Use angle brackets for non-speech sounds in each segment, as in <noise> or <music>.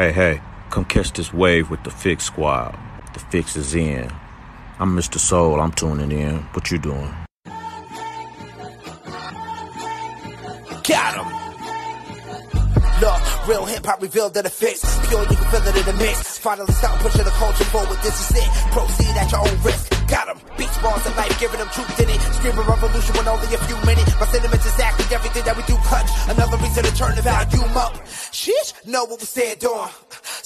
Hey, hey, come catch this wave with the Fix Squad. The fix is in. I'm Mr. Soul, I'm tuning in. What you doing? Got him. Look, real hip hop revealed that it fits. Pure, you can feel it in the mix. Finally stop pushing the culture forward. This is it. Proceed at your own risk. Got him. Beach bars of life, giving them truth in it. Screaming revolution when only a few minutes. My sentiments exactly everything that we do clutch. Another reason to turn the volume up. Sheesh, know what we said on.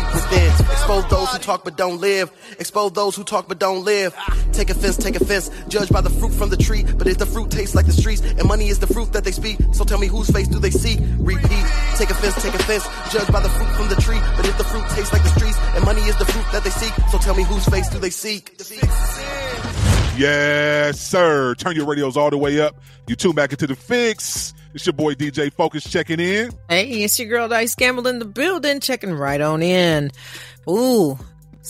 deep within. Expose those who talk but don't live. Expose those who talk but don't live. Take offense, take offense. Judge by the fruit from the tree. But if the fruit tastes like the streets, and money is the fruit that they speak, so tell me whose face do they see? Repeat. Take offense, take offense. Judge by the fruit from the tree. But if the fruit tastes like the streets, and money is the fruit that they seek, so tell me whose face do they seek? Yes, sir. Turn your radios all the way up. You tune back into the fix. It's your boy DJ Focus checking in. Hey, it's your girl Dice Gamble in the building, checking right on in. Ooh,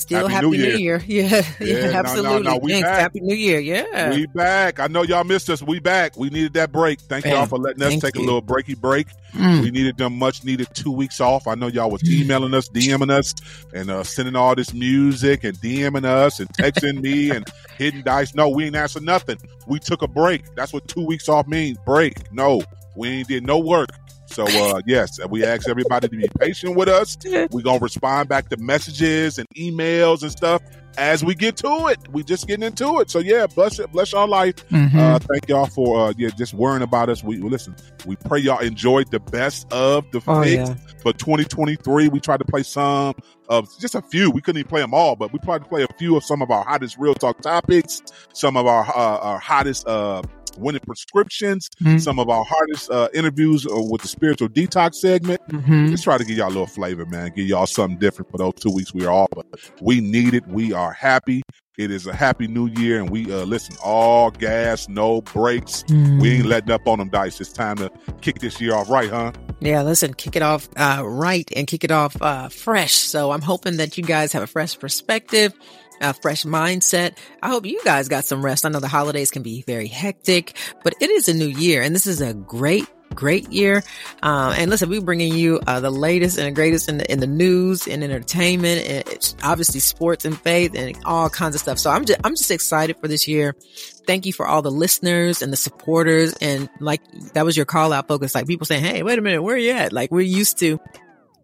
still Happy Happy, New New, Year. Year. <laughs> Yeah, Yeah, yeah, no, no, absolutely. no, we Thanks. back. Happy New Year. Yeah. We back. I know y'all missed us. We back. We needed that break. Thank y'all for letting us thank take a little breaky break. Mm. We needed them much needed two weeks off. I know y'all was emailing us, DMing us, and uh, sending all this music and DMing us and texting me <laughs> and hitting dice. No, we ain't answer nothing. We took a break. That's what two weeks off means. Break. No, we ain't did no work. So uh yes, we ask everybody to be patient with us. <laughs> We're gonna respond back to messages and emails and stuff as we get to it. We just getting into it. So yeah, bless it, bless our life. Mhm. Uh thank y'all for uh yeah, just worrying about us. We listen, we pray y'all enjoyed the best of the Oh, fix yeah. for 2023. We tried to play some of just a few. We couldn't even play them all, but we tried to play a few of some of our hottest real talk topics, some of our uh, our hottest uh winning prescriptions, Mhm. some of our hardest uh, interviews uh, with the spiritual detox segment. Mhm. Let's try to give y'all a little flavor, man. Give y'all something different for those two weeks we are off. But we need it. We are happy. It is a happy new year, and we uh, listen. All gas, no brakes. Mm. We ain't letting up on them dice. It's time to kick this year off right, huh? Yeah, listen, kick it off uh, right and kick it off uh, fresh. So I'm hoping that you guys have a fresh perspective, a fresh mindset. I hope you guys got some rest. I know the holidays can be very hectic, but it is a new year and this is a great Great year, um, and listen, we're bringing you uh, the latest and the greatest in the in the news and entertainment, and it's obviously sports and faith and all kinds of stuff. So I'm just I'm just excited for this year. Thank you for all the listeners and the supporters, and like that was your call out focus. Like people saying, "Hey, wait a minute, where you at?" Like we're used to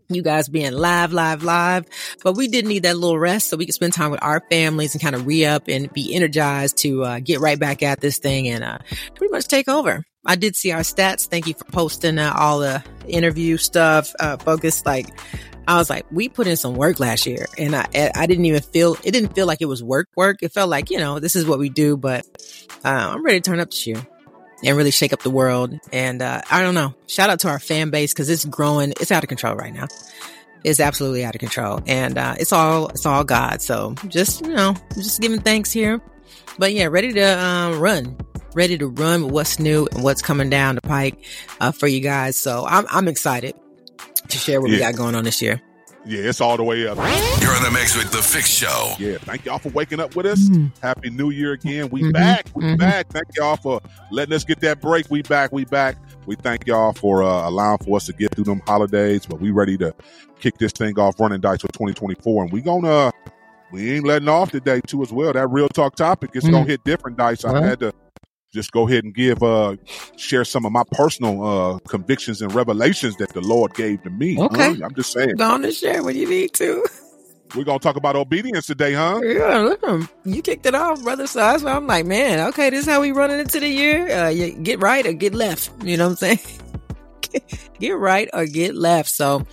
you guys being live, live, live. But we did need that little rest so we could spend time with our families and kind of re up and be energized to uh, get right back at this thing and uh, pretty much take over. I did see our stats. Thank you for posting uh, all the interview stuff, uh, focus. Like, I was like, we put in some work last year and I, I didn't even feel, it didn't feel like it was work, work. It felt like, you know, this is what we do, but uh, I'm ready to turn up this year and really shake up the world. And uh, I don't know. Shout out to our fan base because it's growing. It's out of control right now. It's absolutely out of control, and uh, it's all it's all God. So just you know, just giving thanks here. But yeah, ready to um, run, ready to run with what's new and what's coming down the pike uh, for you guys. So I'm I'm excited to share what we got going on this year. Yeah, it's all the way up. You're in the mix with The Fix Show. Yeah, thank y'all for waking up with us. Mhm. Happy New Year again. We Mhm, back. We mhm. back. Thank y'all for letting us get that break. We back. We back. We thank y'all for uh, allowing for us to get through them holidays, but we ready to kick this thing off running dice for 2024. And we gonna we ain't letting off today too as well. That real talk topic is gonna Mm. hit different dice. I had to just go ahead and give uh share some of my personal uh convictions and revelations that the Lord gave to me. Okay. huh? I'm just saying. Go on and share what you need to. We're gonna talk about obedience today, huh? <laughs> Yeah, look, um, you kicked it off, brother. So that's why I'm like, man, okay, this is how we running into the year. Uh, you get right or get left. You know what I'm saying? <laughs> get right or get left. So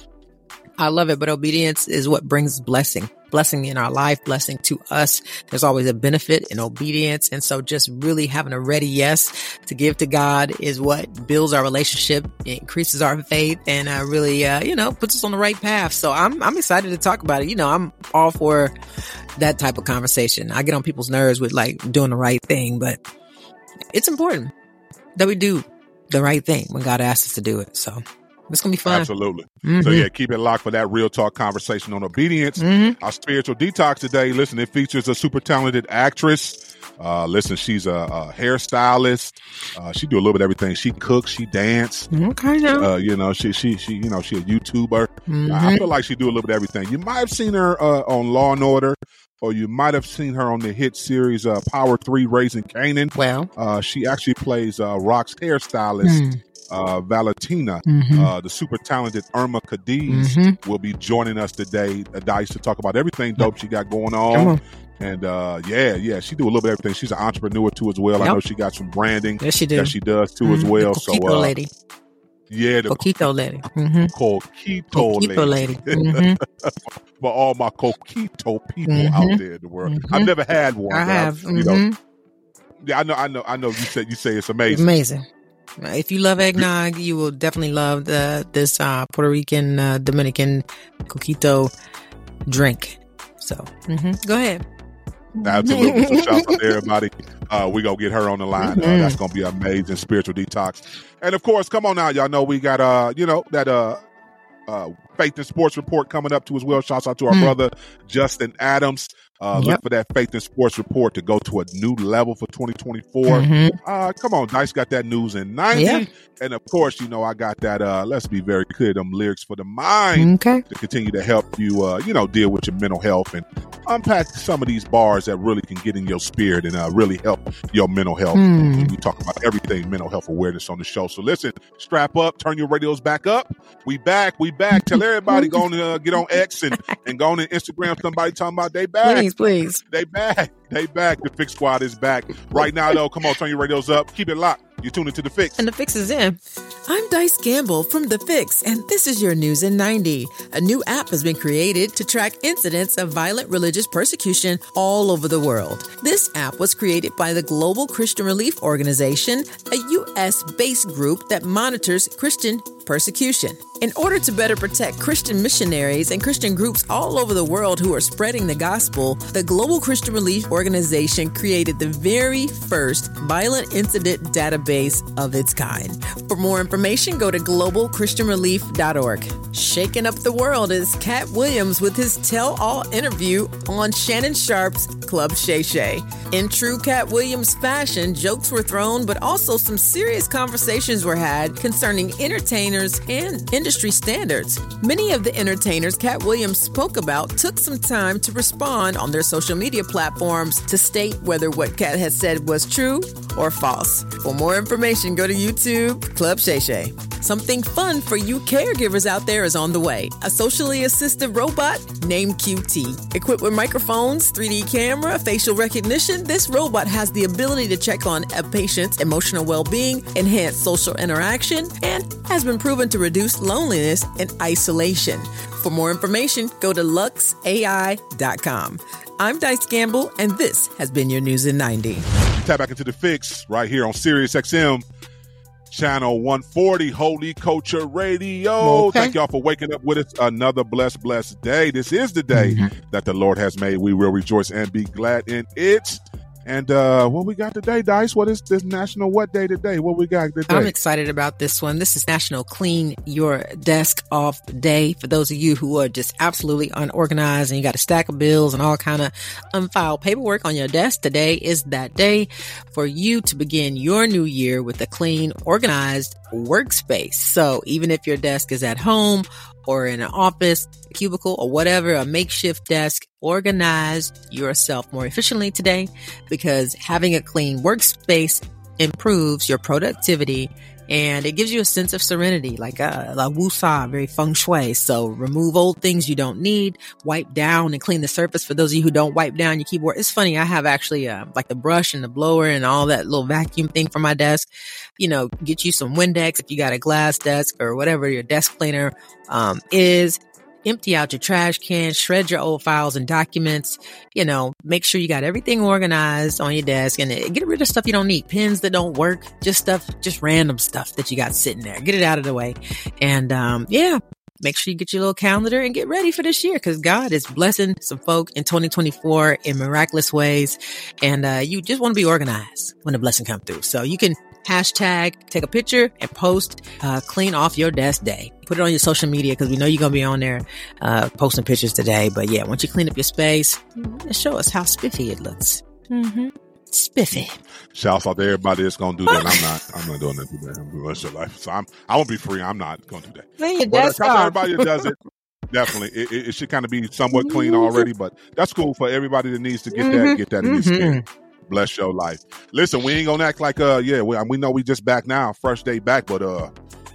I love it, but obedience is what brings blessing, blessing in our life, blessing to us. There's always a benefit in obedience. And so just really having a ready yes to give to God is what builds our relationship, increases our faith and uh, really, uh, you know, puts us on the right path. So I'm, I'm excited to talk about it. You know, I'm all for that type of conversation. I get on people's nerves with like doing the right thing, but it's important that we do the right thing when God asks us to do it. So it's gonna be fun. Absolutely. Mm-hmm. So yeah, keep it locked for that real talk conversation on obedience. Mm-hmm. Our spiritual detox today. Listen, it features a super talented actress. Uh, listen, she's a, a hairstylist. Uh, she do a little bit of everything. She cooks, she dance. Okay. Uh, you know, she she she you know she a YouTuber. Mhm. I feel like she do a little bit of everything. You might have seen her uh, on Law and Order, or you might have seen her on the hit series uh, Power Three: Raising Kanan. well, Uh, she actually plays uh, Raq's hairstylist, Mm. Uh, Valentina. Mhm. Uh, the super talented Irma Cadiz Mhm. will be joining us today, uh, Dice, to talk about everything dope she got going on. on. And uh, yeah, yeah, she do a little bit of everything. She's an entrepreneur too as well. I know she got some branding Yes, she do. that she does too as Mhm. well. So uh, lady. yeah, the Coquito lady. Mm-hmm. Coquito, Coquito lady. lady. <laughs> hmm For all my Coquito people Mhm. out there in the world. I've never had one. I have. You know, Mhm. yeah, I know, I know, I know. You said you say It's amazing. amazing. If you love eggnog, you will definitely love the this uh, Puerto Rican uh, Dominican coquito drink. So, mhm. go ahead. Absolutely. So <laughs> shout out to everybody. Uh, we gonna get her on the line. Uh, that's gonna be amazing spiritual detox. And of course, come on now, y'all know we got uh, you know, that uh uh faith and sports report coming up too as well. Shouts out to our Mm. brother Justin Adams. Uh, Look for that faith and sports report to go to a new level for 2024. Mhm. Uh, come on, Dice got that news in 90. Yeah. And of course, you know, I got that, uh, let's be very clear, them lyrics for the mind Okay. to continue to help you, uh, you know, deal with your mental health and unpack some of these bars that really can get in your spirit and uh, really help your mental health. And we talk about everything mental health awareness on the show. So listen, strap up, turn your radios back up. We back, we back. Tell everybody go on uh, get on X and, and go on to Instagram. Somebody talking about they back. Please, please. They back. They back. The Fix Squad is back. Right now, though, come on, turn your radios up. Keep it locked. You're tuned into The Fix. And the fix is in. I'm Dice Gamble from The Fix, and this is your news in 90. A new app has been created to track incidents of violent religious persecution all over the world. This app was created by the Global Christian Relief Organization, a U.S. based group that monitors Christian persecution. In order to better protect Christian missionaries and Christian groups all over the world who are spreading the gospel, the Global Christian Relief Organization created the very first violent incident database of its kind. For more information, go to globalchristianrelief.org. Shaking up the world is Katt Williams with his tell all interview on Shannon Sharpe's Club Shay Shay. In true Katt Williams fashion, jokes were thrown, but also some serious conversations were had concerning entertainers and industry standards. Many of the entertainers Katt Williams spoke about took some time to respond on their social media platforms to state whether what Katt had said was true or false. For more information, go to YouTube, Club Shay Shay. Something fun for you caregivers out there is on the way. A socially assisted robot named QT. Equipped with microphones, 3D camera, facial recognition, this robot has the ability to check on a patient's emotional well being, enhance social interaction, and has been proven to reduce loneliness and isolation. For more information, go to luxai.com. I'm Dice Gamble, and this has been your News in 90. Tap back into The Fix right here on Sirius XM. Channel 140, Holy Culture Radio. Okay. Thank y'all for waking up with us another blessed, blessed day. This is the day Mm-hmm. that the Lord has made. We will rejoice and be glad in it. And uh what we got today, Dice? What is this national what day today? What we got today? I'm excited about this one. This is National Clean Your Desk Off Day. For those of you who are just absolutely unorganized and you got a stack of bills and all kind of unfiled paperwork on your desk, today is that day for you to begin your new year with a clean, organized workspace. So even if your desk is at home or in an office, cubicle, or whatever, a makeshift desk, organize yourself more efficiently today because having a clean workspace improves your productivity and it gives you a sense of serenity, like uh, like wusa, very feng shui. So remove old things you don't need, wipe down and clean the surface. For those of you who don't wipe down your keyboard, it's funny. I have actually uh, like the brush and the blower and all that little vacuum thing for my desk. You know, get you some Windex if you got a glass desk or whatever your desk cleaner um, is empty out your trash can, shred your old files and documents, you know, make sure you got everything organized on your desk and get rid of stuff you don't need, pens that don't work, just stuff, just random stuff that you got sitting there. Get it out of the way. And, um, yeah, make sure you get your little calendar and get ready for this year because God is blessing some folk in 2024 in miraculous ways. And, uh, you just want to be organized when the blessing comes through. So you can hashtag, take a picture and post, uh, clean off your desk day. Put it on your social media because we know you're going to be on there, uh, posting pictures today. But yeah, once you clean up your space, show us how spiffy it looks. Mm-hmm. Spiffy. Shouts out to everybody that's gonna do that. I'm not. I'm not doing that today. I'm doing rest of life. So I'm. I won't be free. I'm not gonna do that. Clean your But uh, desk shout off. everybody that does it. <laughs> Definitely, it, it, it should kind of be somewhat clean already, but that's cool for everybody that needs to get that. Get that in your skin. Bless your life. Listen, we ain't gonna act like uh yeah we, we know we just back now, fresh day back, but uh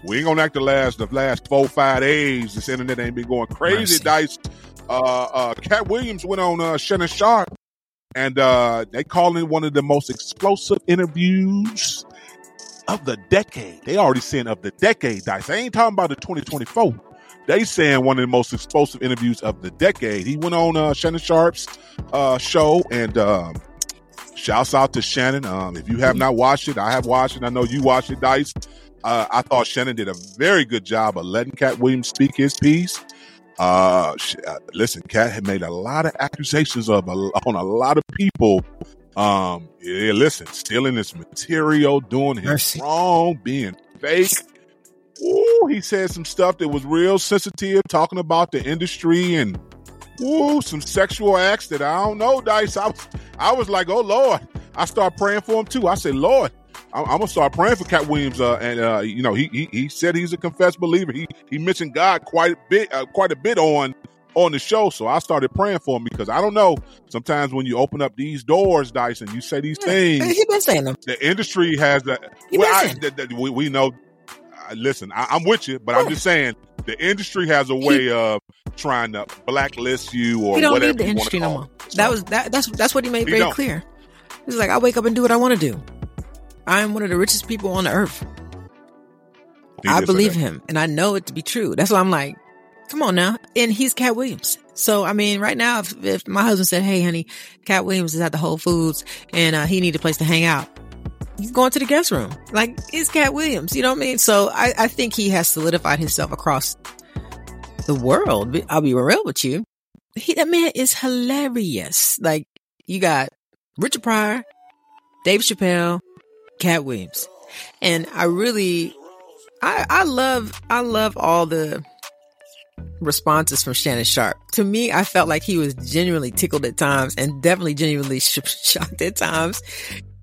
we ain't gonna act the last the last four five days. This internet ain't been going crazy. Mercy. Dice. Uh, uh, Katt Williams went on uh, Shannon Sharpe, and uh, they call it one of the most explosive interviews of the decade. They already saying of the decade. Dice. They ain't talking about the 2024. They saying one of the most explosive interviews of the decade. He went on uh, Shannon Sharpe's uh, show and. Um, Shouts out to Shannon. Um, if you have not watched it, I have watched it. I know you watched it, Dice. Uh, I thought Shannon did a very good job of letting Katt Williams speak his piece. Uh, sh- uh, listen, Katt had made a lot of accusations of a, on a lot of people. Um, yeah, listen, stealing his material, doing him Mercy. wrong, being fake. Ooh, he said some stuff that was real sensitive, talking about the industry and Ooh, some sexual acts that I don't know, Dice. I was, I was like, oh Lord. I start praying for him too. I said, Lord, I'm, I'm gonna start praying for Katt Williams. Uh, and uh, you know, he, he he said he's a confessed believer. He he mentioned God quite a bit, uh, quite a bit on on the show. So I started praying for him because I don't know. Sometimes when you open up these doors, Dice, and you say these things, He been saying them. the industry has that. Well, I, listen. th- th- we, we know uh, listen I, i'm with you but i'm just saying the industry has a way of trying to blacklist you or He don't whatever need the industry no more. That was that. That's that's what he made He very don't. clear. He's like, I wake up and do what I want to do. I am one of the richest people on the earth. He I believe him, and I know it to be true. That's why I'm like, come on now. And he's Katt Williams. So I mean, right now, if, if my husband said, "Hey, honey, Katt Williams is at the Whole Foods, and uh, he need a place to hang out," he's going to the guest room. Like it's Katt Williams. You know what I mean? So I, I think he has solidified himself across the world. I'll be real with you. He, that man is hilarious. Like you got Richard Pryor, Dave Chappelle, Katt Williams, and I really, I, I love, I love all the responses from Shannon Sharpe. To me, I felt like he was genuinely tickled at times and definitely genuinely sh- <laughs> shocked at times.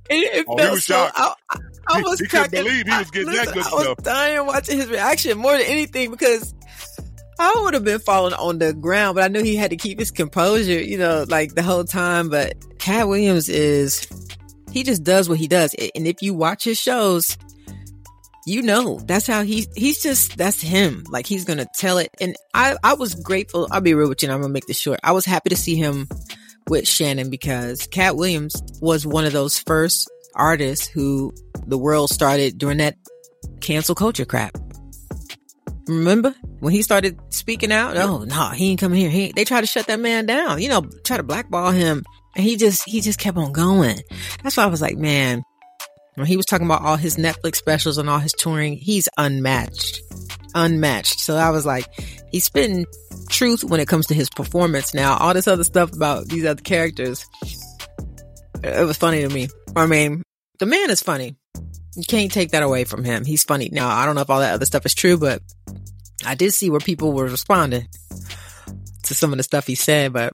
It, it Oh, he was so. shocked. I, I, I He- was he couldn't believe he was getting that listen, good I was stuff. dying watching his reaction more than anything because I would have been falling on the ground, but I knew he had to keep his composure, you know, like the whole time. But Katt Williams is, he just does what he does. And if you watch his shows, you know, that's how he, he's just, that's him. Like he's going to tell it. And I, I was grateful. I'll be real with you and I'm going to make this short. I was happy to see him with Shannon because Katt Williams was one of those first artists who the world started during that cancel culture crap. Remember when he started speaking out? Oh no, he ain't coming here. He ain't. they tried to shut that man down. You know, try to blackball him, and he just he just kept on going. That's why I was like, man, when he was talking about all his Netflix specials and all his touring, he's unmatched, unmatched. So I was like, he's spitting truth when it comes to his performance. Now, all this other stuff about these other characters, it was funny to me. I mean, the man is funny. You can't take that away from him. He's funny. Now, I don't know if all that other stuff is true, but I did see where people were responding to some of the stuff he said, but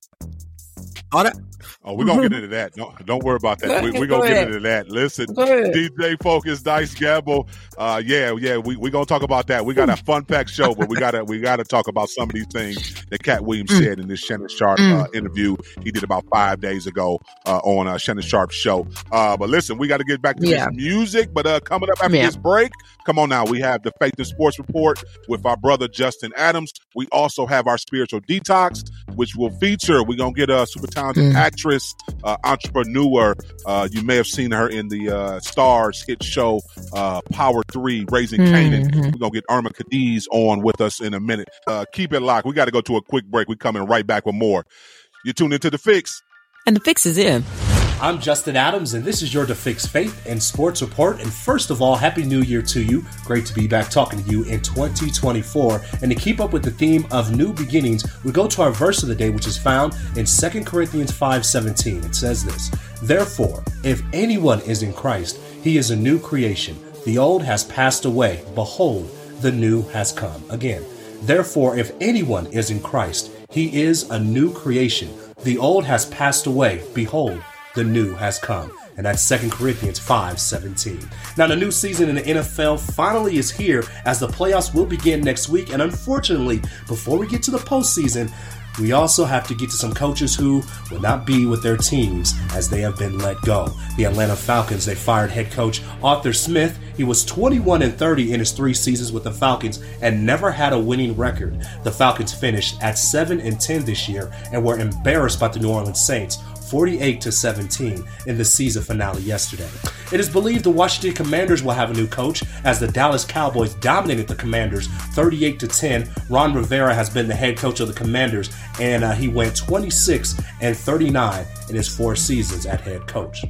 all that. Oh, we're gonna get into that. No, don't worry about that. We, <laughs> ahead, we're gonna get into that. Listen, Go. DJ Focus, Dice Gamble. Uh, yeah, yeah, we we gonna talk about that. We got a <laughs> fun packed show, but we gotta we gotta talk about some of these things that Katt Williams Mm. said in this Shannon Sharpe uh, interview he did about five days ago uh, on uh, Shannon Sharpe's show. Uh, but listen, we got to get back to Yeah. this music. But uh, coming up after Yeah. this break, come on now, we have the Faith and Sports Report with our brother Justin Adams. We also have our spiritual detox. which will feature, we're going to get a super talented Mm. Actress, uh, entrepreneur. Uh, you may have seen her in the uh, Starz hit show uh, Power 3, Raising Kanan. Mhm. We're going to get Irma Cadiz on with us in a minute. Uh, keep it locked. We got to go to a quick break. We're coming right back with more. You tuned into The Fix. And the fix is in. I'm Justin Adams, and this is your To Fix Faith and Sports Report. And first of all, Happy New Year to you. Great to be back talking to you in 2024. And to keep up with the theme of new beginnings, we go to our verse of the day, which is found in 2 Corinthians 5:17. It says this: Therefore, if anyone is in Christ, he is a new creation. The old has passed away. Behold, the new has come. Again, therefore, if anyone is in Christ, he is a new creation. The old has passed away. Behold, the new has come. And that's 2 Corinthians 5 17. Now, the new season in the NFL finally is here as the playoffs will begin next week. And unfortunately, before we get to the postseason, we also have to get to some coaches who will not be with their teams as they have been let go. The Atlanta Falcons, they fired head coach Arthur Smith. He was 21 and 30 in his three seasons with the Falcons and never had a winning record. The Falcons finished at 7 and 10 this year and were embarrassed by the New Orleans Saints 48 to 17 in the season finale yesterday. It is believed the Washington Commanders will have a new coach as the Dallas Cowboys dominated the Commanders 38 to 10. Ron Rivera has been the head coach of the Commanders and uh, he went 26 and 39 in his four seasons at head coach.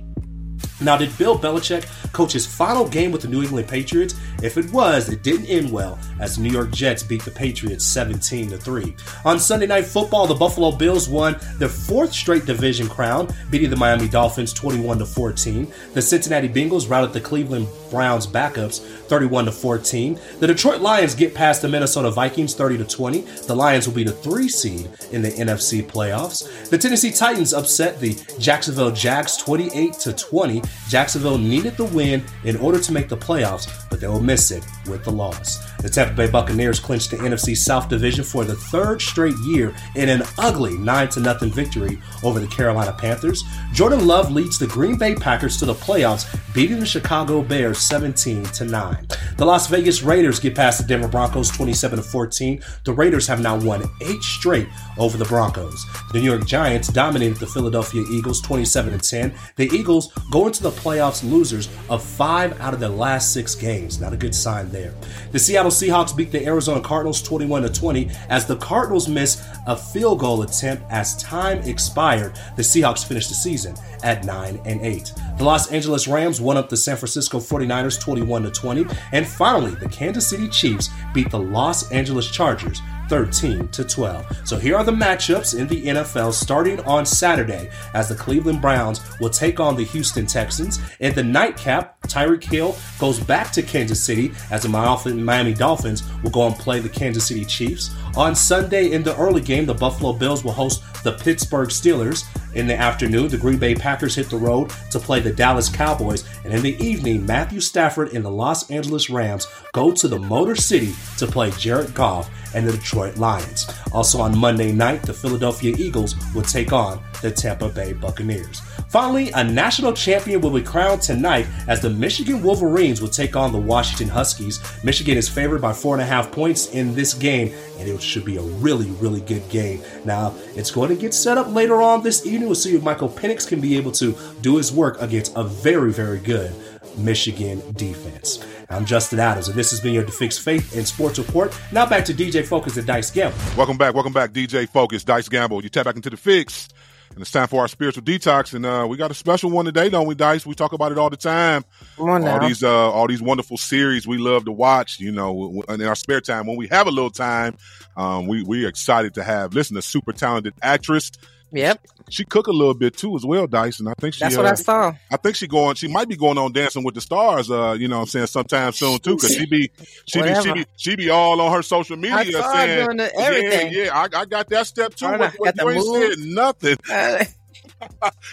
Now, did Bill Belichick coach his final game with the New England Patriots? If it was, it didn't end well as the New York Jets beat the Patriots 17 to 3. On Sunday Night Football, the Buffalo Bills won their fourth straight division crown, beating the Miami Dolphins 21 to 14. The Cincinnati Bengals routed the Cleveland Browns backups 31 to 14. The Detroit Lions get past the Minnesota Vikings 30 to 20. The Lions will be the 3 seed in the NFC playoffs. The Tennessee Titans upset the Jacksonville Jags 28 to 20. Jacksonville needed the win in order to make the playoffs, but they will miss it with the loss. The Tampa Bay Buccaneers clinched the NFC South Division for the third straight year in an ugly 9 0 victory over the Carolina Panthers. Jordan Love leads the Green Bay Packers to the playoffs, beating the Chicago Bears 17 to 9. The Las Vegas Raiders get past the Denver Broncos 27 to 14. The Raiders have now won eight straight over the Broncos. The New York Giants dominated the Philadelphia Eagles 27 to 10. The Eagles go into the playoffs losers of five out of their last six games. Not a good sign there. The Seattle Seahawks beat the Arizona Cardinals 21 to 20 as the Cardinals missed a field goal attempt as time expired. The Seahawks finished the season at 9 and 8. The Los Angeles Rams won up the San Francisco 49ers 21 to 20 and finally the Kansas City Chiefs beat the Los Angeles Chargers 13 to 12. So here are the matchups in the NFL starting on Saturday as the Cleveland Browns will take on the Houston Texans. In the nightcap, Tyreek Hill goes back to Kansas City as the Miami Dolphins will go and play the Kansas City Chiefs. On Sunday in the early game, the Buffalo Bills will host the Pittsburgh Steelers. In the afternoon, the Green Bay Packers hit the road to play the Dallas Cowboys. And in the evening, Matthew Stafford and the Los Angeles Rams go to the Motor City to play Jared Goff and the Detroit Lions. Also on Monday night, the Philadelphia Eagles will take on the Tampa Bay Buccaneers. Finally, a national champion will be crowned tonight as the Michigan Wolverines will take on the Washington Huskies. Michigan is favored by four and a half points in this game, and it should be a really, really good game. Now, it's going to get set up later on this evening. We'll see if Michael Penix can be able to do his work against a very, very good Michigan defense. I'm Justin Adams, and this has been your Fix Faith and Sports Report. Now back to DJ Focus and Dice Gamble. Welcome back. Welcome back, DJ Focus, Dice Gamble. You tap back into the fix, and it's time for our spiritual detox. And uh, we got a special one today, don't we, Dice? We talk about it all the time. Come on now. All these, uh, all these wonderful series we love to watch. You know, in our spare time when we have a little time, um, we we are excited to have listen a super talented actress. Yep, She cook a little bit too as well, Dyson. I think she. that's uh, what I saw. I think she going. She might be going on Dancing with the Stars. Uh, you know, what I'm saying sometime soon too, because she be she be, she be she be all on her social media I saw her saying doing the- everything. Yeah, yeah, I, I got that step too. <laughs> I know, What, what, got you the ain't said nothing. Uh,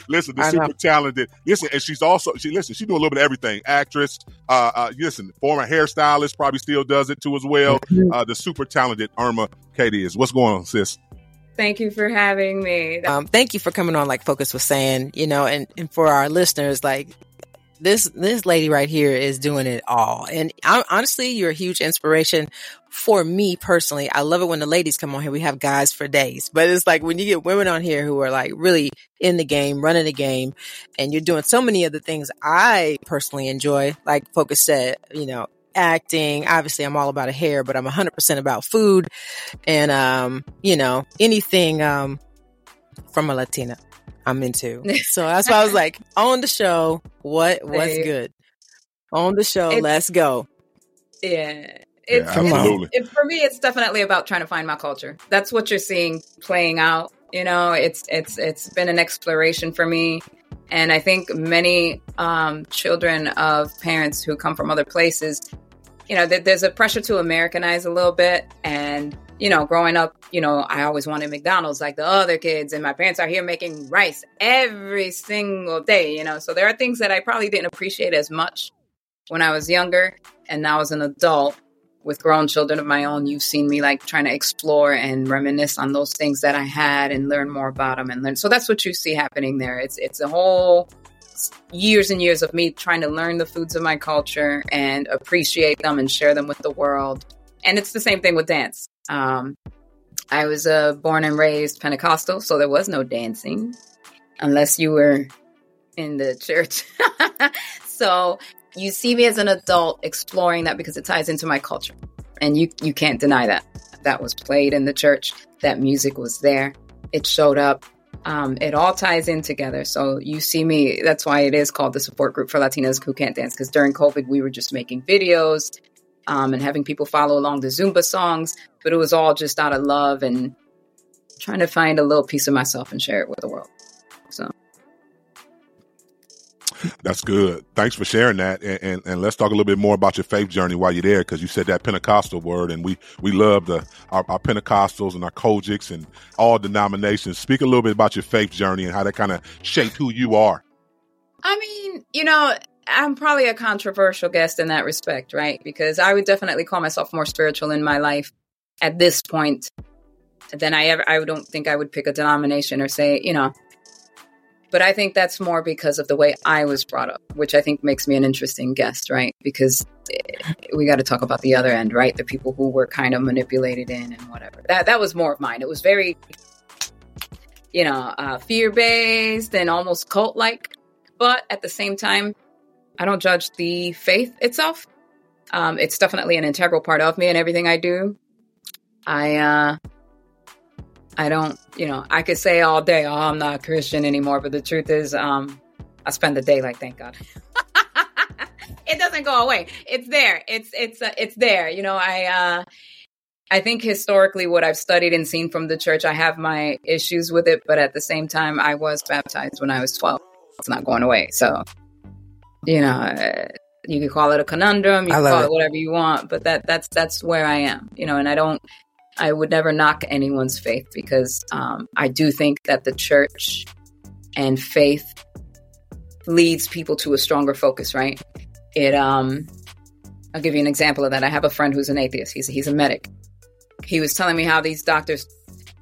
Listen, the I know. super talented. Listen, and she's also she listen. She do a little bit of everything. Actress. Uh, uh, listen, former hairstylist probably still does it too as well. Uh, the super talented Irma Cadiz. What's going on, sis? Thank you for having me. um, thank you for coming on. Like Focus was saying, you know, and, and for our listeners, like this this lady right here is doing it all. And I, honestly, you're a huge inspiration for me personally. I love it when the ladies come on here. We have guys for days, but it's like when you get women on here who are like really in the game, running the game, and you're doing so many of the things I personally enjoy. Like Focus said, you know, acting. Obviously, I'm all about a hair, but I'm 100% about food and, um, you know, anything, um, from a Latina. I'm into. <laughs> So that's why I was like, on the show, what what's Hey. good? On the show, It's- let's go. Yeah. It's, Yeah, Come on. absolutely. It, for me, it's definitely about trying to find my culture. That's what you're seeing playing out. You know, it's it's it's been an exploration for me, and I think many um, children of parents who come from other places, you know, there, there's a pressure to Americanize a little bit, and you know, growing up, you know, I always wanted McDonald's like the other kids, and my parents are here making rice every single day. You know, so there are things that I probably didn't appreciate as much when I was younger, and now as an adult with grown children of my own, you've seen me like trying to explore and reminisce on those things that I had and learn more about them and learn. So that's what you see happening there. It's it's a whole years and years of me trying to learn the foods of my culture and appreciate them and share them with the world. And it's the same thing with dance. Um, I was uh, born and raised Pentecostal, so there was no dancing unless you were in the church. <laughs> so you see me as an adult exploring that because it ties into my culture and you you can't deny that that was played in the church that music was there it showed up um, it all ties in together. So you see me that's why it is called the support group for latinas who can't dance because during covid we were just making videos um, and having people follow along the zumba songs but it was all just out of love and trying to find a little piece of myself and share it with the world That's good. Thanks for sharing that, and, and, and let's talk a little bit more about your faith journey while you're there, because you said that Pentecostal word, and we we love the our, our Pentecostals and our COGICs and all denominations. Speak a little bit about your faith journey and how that kind of shaped who you are. I mean, you know, I'm probably a controversial guest in that respect, right? Because I would definitely call myself more spiritual in my life at this point than I ever. I don't think I would pick a denomination or say, you know. But I think that's more because of the way I was brought up, which I think makes me an interesting guest, right? Because eh, we got to talk about the other end, right? The people who were kind of manipulated in and whatever. That that was more of mine. It was very, you know, uh, fear based and almost cult like. But at the same time, I don't judge the faith itself. Um, it's definitely an integral part of me and everything I do. I uh, I don't, you know, I could say all day, oh, I'm not a Christian anymore, but the truth is, um, I spend the day like, thank God. <laughs> it doesn't go away. It's there. It's it's uh, it's there. You know, I uh, I think historically, what I've studied and seen from the church, I have my issues with it, but at the same time, I was baptized when I was 12. It's not going away. So, you know, uh, you can call it a conundrum, you can call it. it. whatever you want, but that that's that's where I am. You know, and I don't. I would never knock anyone's faith because um, I do think that the church and faith leads people to a stronger focus. Right? It. Um, I'll give you an example of that. I have a friend who's an atheist. He's he's a medic. He was telling me how these doctors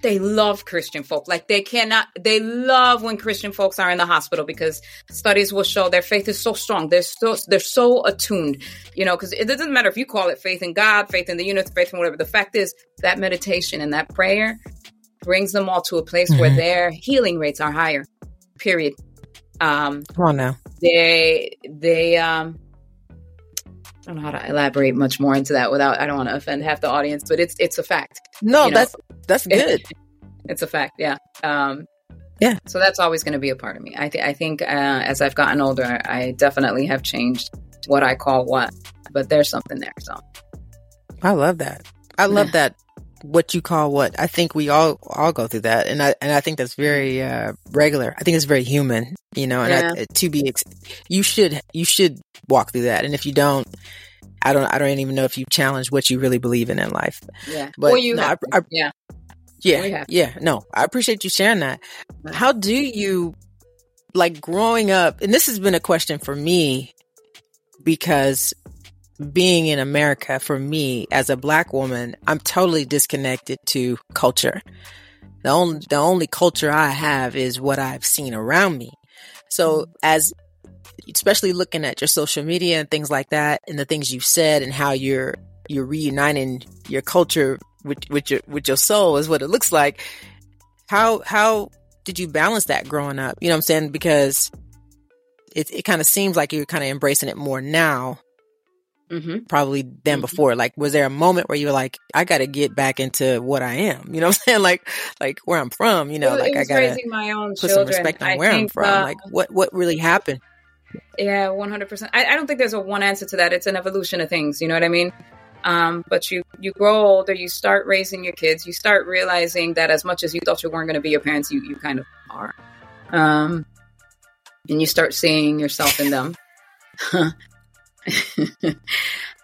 they love Christian folk. Like they cannot, they love when Christian folks are in the hospital because studies will show their faith is so strong. They're so, they're so attuned, you know, because it doesn't matter if you call it faith in God, faith in the universe, faith in whatever. The fact is that meditation and that prayer brings them all to a place where Mhm. their healing rates are higher. Period. Um, Come on now. they they um I don't know how to elaborate much more into that without I don't want to offend half the audience, but it's it's a fact. No, You know. that's that's good. It's a fact, yeah. Um Yeah. So that's always going to be a part of me. I, th- I think uh, as I've gotten older, I definitely have changed what I call what, but there's something there. So I love that. I love that. What you call what? I think we all all go through that, and I and I think that's very uh, regular. I think it's very human, you know. And I, to be, ex- you should you should walk through that, and if you don't, I don't I don't even know if you challenge what you really believe in in life. yeah, But well, you no, have, I- I- yeah. Yeah, yeah. No, I appreciate you sharing that. How do you like growing up? And this has been a question for me because being in America for me as a black woman, I'm totally disconnected to culture. The only the only culture I have is what I've seen around me. So mm-hmm. as especially looking at your social media and things like that, and the things you've said and how you're you're reuniting your culture with with your with your soul is what it looks like. How how did you balance that growing up? You know what I'm saying? Because it it kind of seems like you're kind of embracing it more now, Mm-hmm. probably than Mhm. before. Like, was there a moment where you were like, I got to get back into what I am? You know what I'm <laughs> saying? Like, like where I'm from. You know, It- like I gotta raising my own put some respect on I where I'm from. uh, like, what what really happened? Yeah, one hundred percent. I I don't think there's a one answer to that. It's an evolution of things. You know what I mean? Um, but you you grow older, you start raising your kids, you start realizing that as much as you thought you weren't going to be your parents, you you kind of are. Um, and you start seeing yourself in them. <laughs>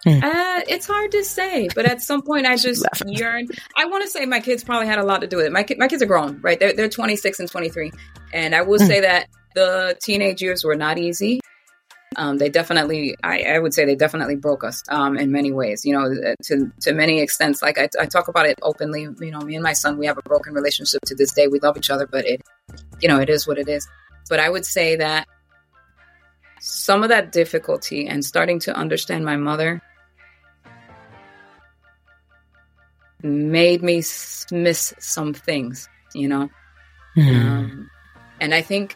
Uh, it's hard to say, but at some point, I just yearn. I want to say my kids probably had a lot to do with it. My ki- my kids are grown, right? They're they're 26 and 23, and I will Mm. say that the teenage years were not easy. Um, they definitely, I, I would say, they definitely broke us um, in many ways. You know, uh, to to many extents. Like I, I talk about it openly. You know, me and my son, we have a broken relationship to this day. We love each other, but it, you know, it is what it is. But I would say that some of that difficulty and starting to understand my mother made me miss some things, you know. Um, and I think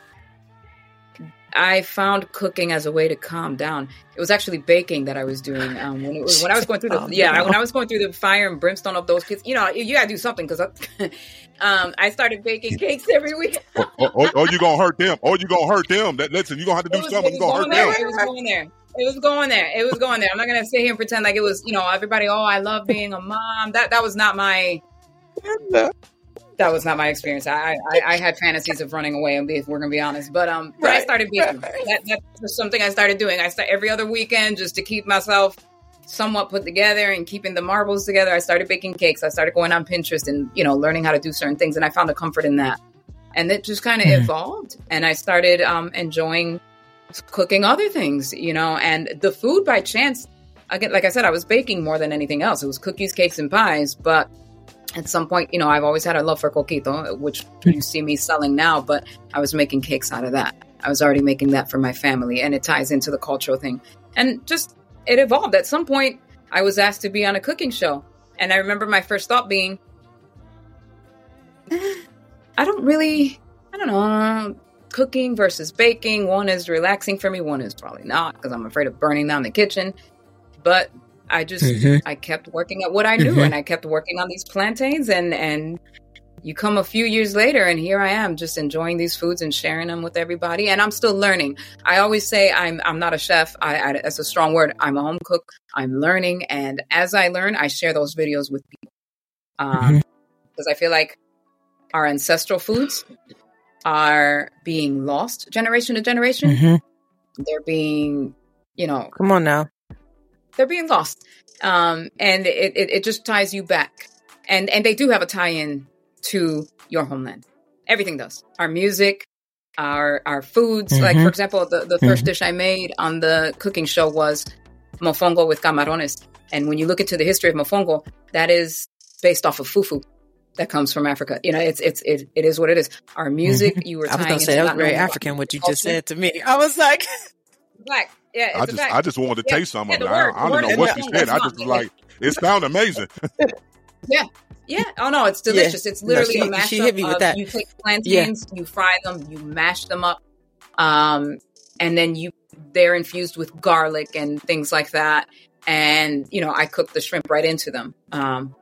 I found cooking as a way to calm down. It was actually baking that I was doing um, when it was when I was going through the Oh, yeah no. when I was going through the fire and brimstone of those kids. You know, you, you gotta do something because <laughs> um, I started baking cakes every week. <laughs> or, or, or, or you gonna hurt them, or you gonna hurt them. That listen, you gonna have to do was- something. it You was gonna hurt going them. there. It was going there. It was going there. It was going there. I'm not gonna sit here and pretend like it was, you know, everybody. Oh, I love being a mom. That that was not my. That was not my experience. I, I I had fantasies of running away, and if we're gonna be honest, but um, but I Right, started baking. That that was something I started doing. I start every other weekend just to keep myself somewhat put together and keeping the marbles together. I started baking cakes. I started going on Pinterest and you know learning how to do certain things, and I found a comfort in that. And it just kind of Mhm. evolved, and I started um, enjoying cooking other things, you know, and the food by chance. Again, like I said, I was baking more than anything else. It was cookies, cakes, and pies. But at some point, you know, I've always had a love for coquito, which you hmm. see me selling now. But I was making cakes out of that. I was already making that for my family, and it ties into the cultural thing. And just it evolved. At some point, I was asked to be on a cooking show, and I remember my first thought being, I don't really, I don't know, cooking versus baking. One is relaxing for me, one is probably not because I'm afraid of burning down the kitchen. But I just, Mhm. I kept working at what I knew Mhm. and I kept working on these plantains and, and, you come a few years later and here I am just enjoying these foods and sharing them with everybody and I'm still learning. I always say I'm I'm not a chef. I, I that's a strong word. I'm a home cook. I'm learning and as I learn I share those videos with people. Um because I feel like our ancestral foods are being lost generation to generation. Mhm. They're being, you know, Come on now. They're being lost. Um, and it, it, it just ties you back. And and they do have a tie-in to your homeland. Everything does. Our music, our our foods. Like Mhm. for example, the, the 1st dish I made on the cooking show was mofongo with camarones. And when you look into the history of mofongo, that is based off of fufu. That comes from Africa. You know, it's it's it, it is what it is. Our music, you were Mm-hmm. I was gonna say that was very African what you culture. just said to me. I was like, Black. Yeah, it's I a just, fact. I just wanted to Yeah, taste some yeah, of it. word- I, I don't know what is you said. I just was like, it sounded amazing. <laughs> Yeah. Yeah. Oh no, it's delicious. It's No, literally she- a mashup. she hit me with of- that. You take plantains, you fry them, you mash them up, um, and then you they're infused with garlic and things like that. And you know, I cook the shrimp right into them. Um,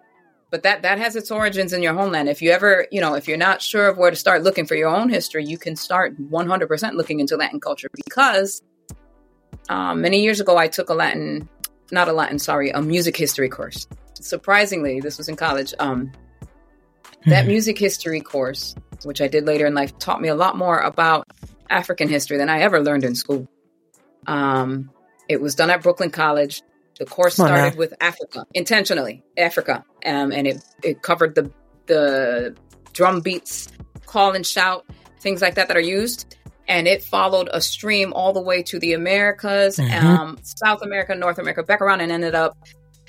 but that that has its origins in your homeland. If you ever, you know, if you're not sure of where to start looking for your own history, you can start 100% looking into Latin culture because um, many years ago I took a Latin, not a Latin, sorry, a music history course. Surprisingly, this was in college. Um, that music history course, which I did later in life, taught me a lot more about African history than I ever learned in school. Um, it was done at Brooklyn College. The course Come started with Africa, intentionally Africa, um, and it it covered the the drum beats, call and shout, things like that that are used, and it followed a stream all the way to the Americas, Mhm. um, South America, North America, back around, and ended up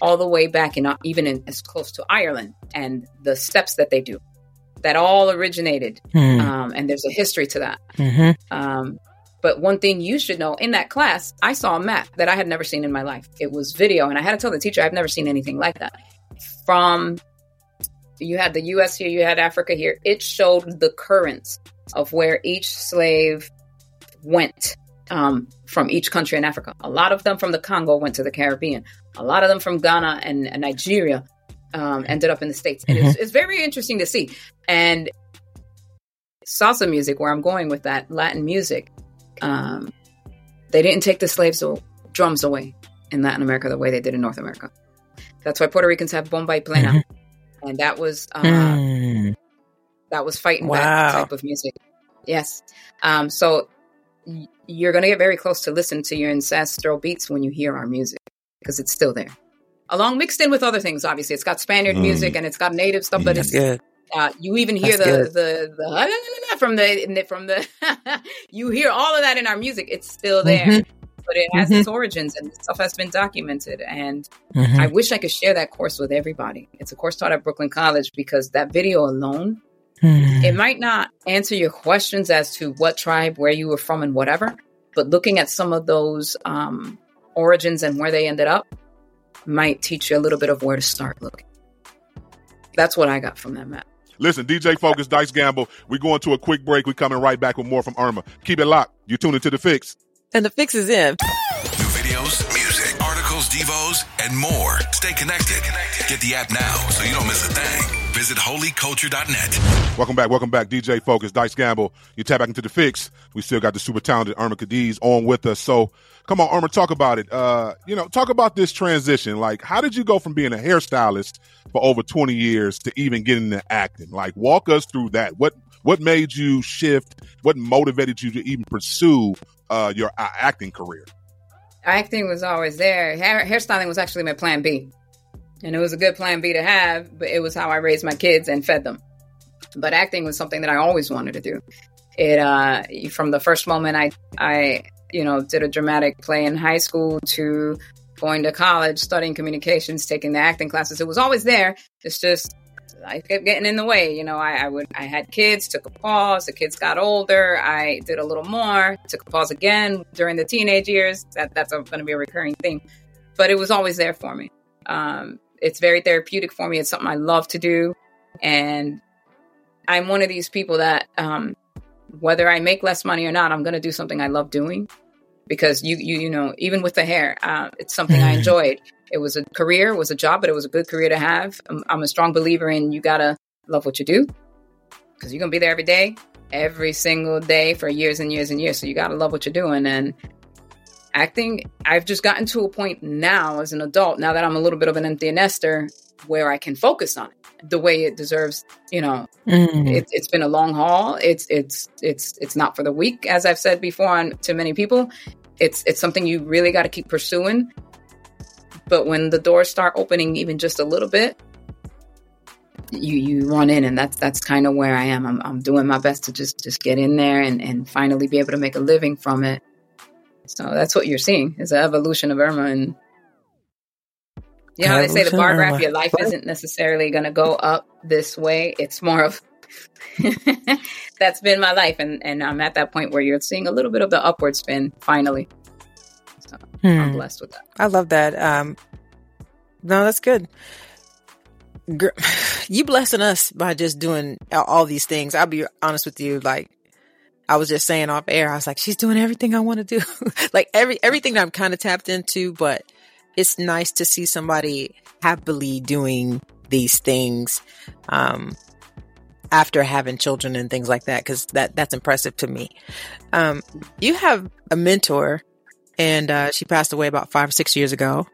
all the way back in even in as close to Ireland and the steps that they do. That all originated, Hmm. um, and there's a history to that. Mhm. Um, But one thing you should know in that class, I saw a map that I had never seen in my life. It was video, and I had to tell the teacher I've never seen anything like that. From you had the US here, you had Africa here. It showed the currents of where each slave went um, from each country in Africa. A lot of them from the Congo went to the Caribbean. A lot of them from Ghana and, and Nigeria um, ended up in the States. And mm-hmm. it's, it's very interesting to see. And salsa music, where I'm going with that, Latin music, um, they didn't take the slaves drums away in Latin America the way they did in North America. That's why Puerto Ricans have bomba y plena. Mm-hmm. And that was uh, mm. That was fighting wow. back type of music. Yes. Um, so you're going to get very close to listen to your ancestral beats when you hear our music because it's still there. Along mixed in with other things, obviously. It's got Spaniard mm. music and it's got native stuff, but it's good. Uh, you even hear the, the, the <laughs> from the from the <laughs> you hear all of that in our music. It's still there, mm-hmm. but it has mm-hmm. its origins and stuff has been documented. And mm-hmm. I wish I could share that course with everybody. It's a course taught at Brooklyn College because that video alone Hmm. It might not answer your questions as to what tribe, where you were from, and whatever, but looking at some of those um, origins and where they ended up might teach you a little bit of where to start looking. That's what I got from that map. Listen, DJ Focus, Dice Gamble. We're going to a quick break. We're coming right back with more from Irma. Keep it locked. You tune into the fix. And the fix is in. New videos, music, articles, devos, and more. Stay connected. Get the app now so you don't miss a thing. Visit holyculture.net. Welcome back. Welcome back. DJ Focus, Dice Gamble. You tap back into the fix. We still got the super talented Irma Cadiz on with us. So come on, Irma, talk about it. Uh, you know, talk about this transition. Like, how did you go from being a hairstylist for over 20 years to even getting into acting? Like, walk us through that. What what made you shift? What motivated you to even pursue uh, your uh, acting career? Acting was always there. Hair, hairstyling was actually my plan B. And it was a good plan B to have, but it was how I raised my kids and fed them. But acting was something that I always wanted to do. It uh from the first moment I I you know did a dramatic play in high school to going to college, studying communications, taking the acting classes. It was always there. It's just I kept getting in the way. You know, I, I, would I had kids, took a pause. The kids got older. I did a little more, took a pause again during the teenage years. That that's going to be a recurring thing, but it was always there for me. Um, it's very therapeutic for me. It's something I love to do. And I'm one of these people that, um, whether I make less money or not, I'm going to do something I love doing because you, you, you know, even with the hair, uh, it's something I <laughs> enjoyed. It was a career, it was a job, but it was a good career to have. I'm, I'm a strong believer in you got to love what you do because you're to be there every day, every single day for years and years and years. So you got to love what you're doing. And acting, I've just gotten to a point now as an adult, now that I'm a little bit of an empty nester, where I can focus on it the way it deserves. You know, mm. it, has been a long haul. It's it's it's it's not for the weak, as I've said before on, to many people. It's it's something you really got to keep pursuing. But when the doors start opening even just a little bit, you you run in, and that's that's kind of where I am. I'm I'm doing my best to just just get in there and and finally be able to make a living from it so that's what you're seeing is the evolution of Irma. And you know, they say the bar graph, your life isn't necessarily going to go up this way. It's more of <laughs> that's been my life. And, and I'm at that point where you're seeing a little bit of the upward spin finally. Hmm. I'm blessed with that. I love that. Um, no, that's good. Girl, <sighs> you blessing us by just doing all these things. I'll be honest with you. Like I was just saying off air, I was like, she's doing everything I want to do. <laughs> like every, everything that I'm kind of tapped into, but it's nice to see somebody happily doing these things, um, after having children and things like that. Cause that, that's impressive to me. Um, you have a mentor and, uh, she passed away about five or six years ago.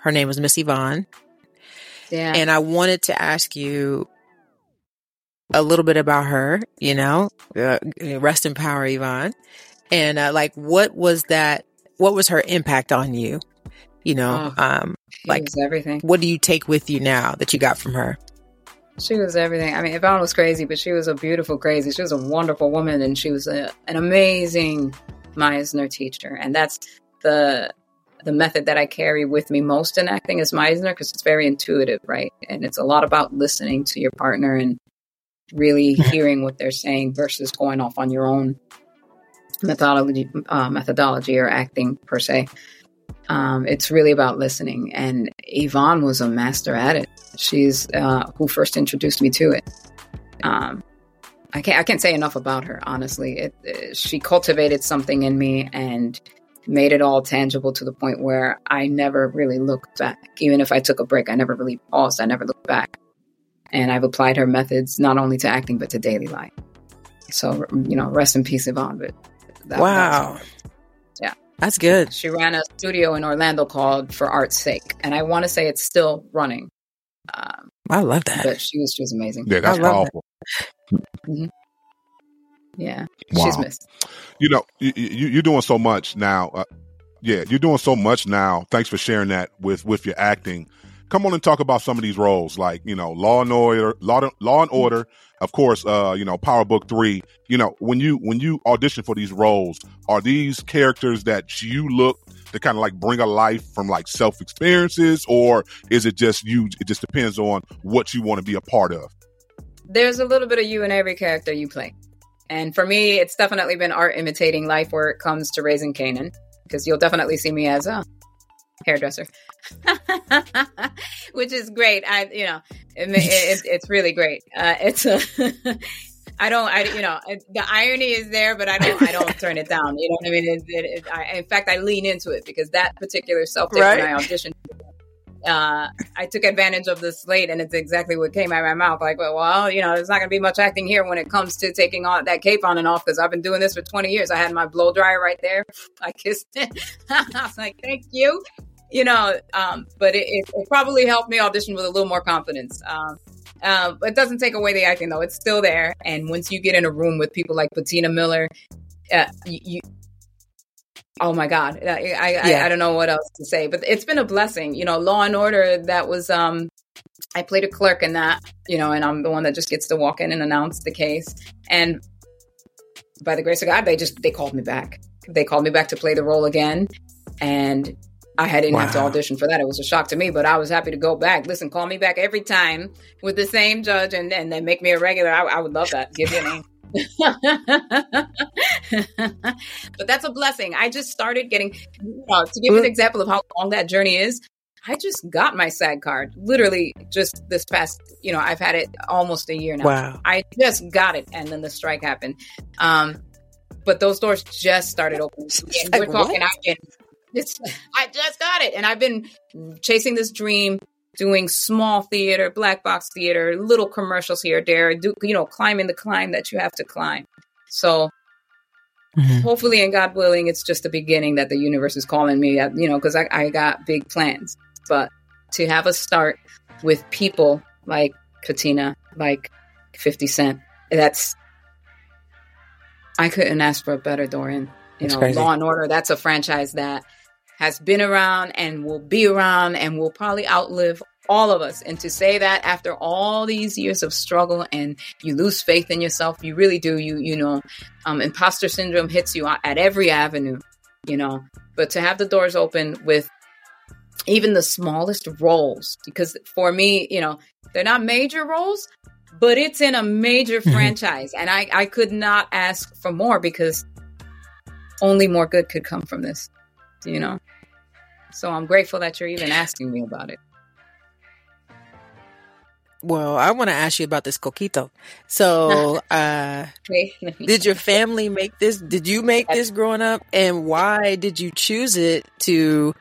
Her name was Miss Yvonne. Yeah. And I wanted to ask you, a little bit about her, you know, uh, rest in power, Yvonne. And uh, like, what was that? What was her impact on you? You know, oh, um, like everything. What do you take with you now that you got from her? She was everything. I mean, Yvonne was crazy, but she was a beautiful crazy. She was a wonderful woman, and she was a, an amazing Meisner teacher. And that's the the method that I carry with me most in acting is Meisner because it's very intuitive, right? And it's a lot about listening to your partner and really <laughs> hearing what they're saying versus going off on your own. methodology, uh, methodology or acting per se. Um, it's really about listening, and Yvonne was a master at it. She's uh, who first introduced me to it. Um, I can't I can't say enough about her. Honestly, it, it, she cultivated something in me and made it all tangible to the point where I never really looked back. Even if I took a break, I never really paused. I never looked back. And I've applied her methods not only to acting but to daily life. So you know, rest in peace, Yvonne. But that, wow, that's, yeah, that's good. She ran a studio in Orlando called For Art's Sake, and I want to say it's still running. Um, I love that. But she was she was amazing. Yeah, that's powerful. That. Mm-hmm. Yeah, wow. she's missed. You know, you, you you're doing so much now. Uh, yeah, you're doing so much now. Thanks for sharing that with with your acting. Come on and talk about some of these roles, like you know, Law and Order, Law, Law and Order. Of course, uh, you know, Power Book Three. You know, when you when you audition for these roles, are these characters that you look to kind of like bring a life from like self experiences, or is it just you? It just depends on what you want to be a part of. There's a little bit of you in every character you play. And for me, it's definitely been art imitating life where it comes to raising Kanan, because you'll definitely see me as a hairdresser, <laughs> which is great. I, you know, it, it, it's really great. Uh, it's a, <laughs> I don't, I, you know, the irony is there, but I don't, I don't turn it down. You know what I mean? It, it, I, in fact, I lean into it because that particular self tape right? when I auditioned uh, I took advantage of the slate, and it's exactly what came out of my mouth. Like, well, well, you know, there's not going to be much acting here when it comes to taking on that cape on and off because I've been doing this for 20 years. I had my blow dryer right there. <laughs> I kissed it. <laughs> I was like, thank you. You know, um, but it, it, it, probably helped me audition with a little more confidence. Um, uh, it doesn't take away the acting though; it's still there. And once you get in a room with people like Patina Miller, uh, you, oh my god. I, I, yeah. I, I don't know what else to say but it's been a blessing. You know law and order that was um i played a clerk in that you know and i'm the one that just gets to walk in and announce the case. And by the grace of god they just they called me back. They called me back to play the role again. And I didn't wow. have to audition for that. It was a shock to me, but I was happy to go back. Listen, call me back every time with the same judge and, and then make me a regular. I, I would love that. Give you a name. <laughs> but that's a blessing. I just started getting, you know, to give you an example of how long that journey is. I just got my SAG card literally just this past, you know, I've had it almost a year now. Wow. I just got it and then the strike happened. Um, but those doors just started opening. we're talking, I've been, I just got it and I've been chasing this dream doing small theater, black box theater, little commercials here, there, do, you know, climbing the climb that you have to climb. So mm-hmm. hopefully, and God willing, it's just the beginning that the universe is calling me, you know, because I, I got big plans. But to have a start with people like Patina, like 50 Cent, that's, I couldn't ask for a better door in. You know. Law and Order, that's a franchise that has been around and will be around and will probably outlive all of us. And to say that after all these years of struggle and you lose faith in yourself, you really do. You, you know, um, imposter syndrome hits you at every avenue, you know, but to have the doors open with even the smallest roles, because for me, you know, they're not major roles, but it's in a major <laughs> franchise. And I, I could not ask for more because only more good could come from this, you know? So I'm grateful that you're even asking me about it. Well, I want to ask you about this coquito. So, <laughs> uh, did your family make this? Did you make this growing up? And why did you choose it to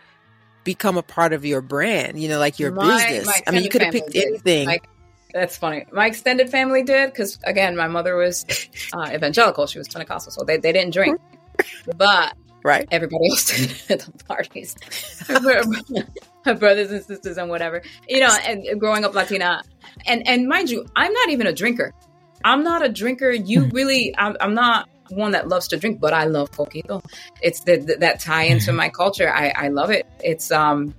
become a part of your brand? You know, like your my, business. My I mean, you could have picked anything. Like, that's funny. My extended family did because, again, my mother was <laughs> uh, evangelical. She was Pentecostal, so they, they didn't drink. <laughs> But Right. Everybody else <laughs> did at the parties. <laughs> Her brothers and sisters and whatever. You know, and growing up Latina. And and mind you, I'm not even a drinker. I'm not a drinker. You hmm. really I'm, I'm not one that loves to drink, but I love coquito. It's the, the, that tie into my culture. I, I love it. It's um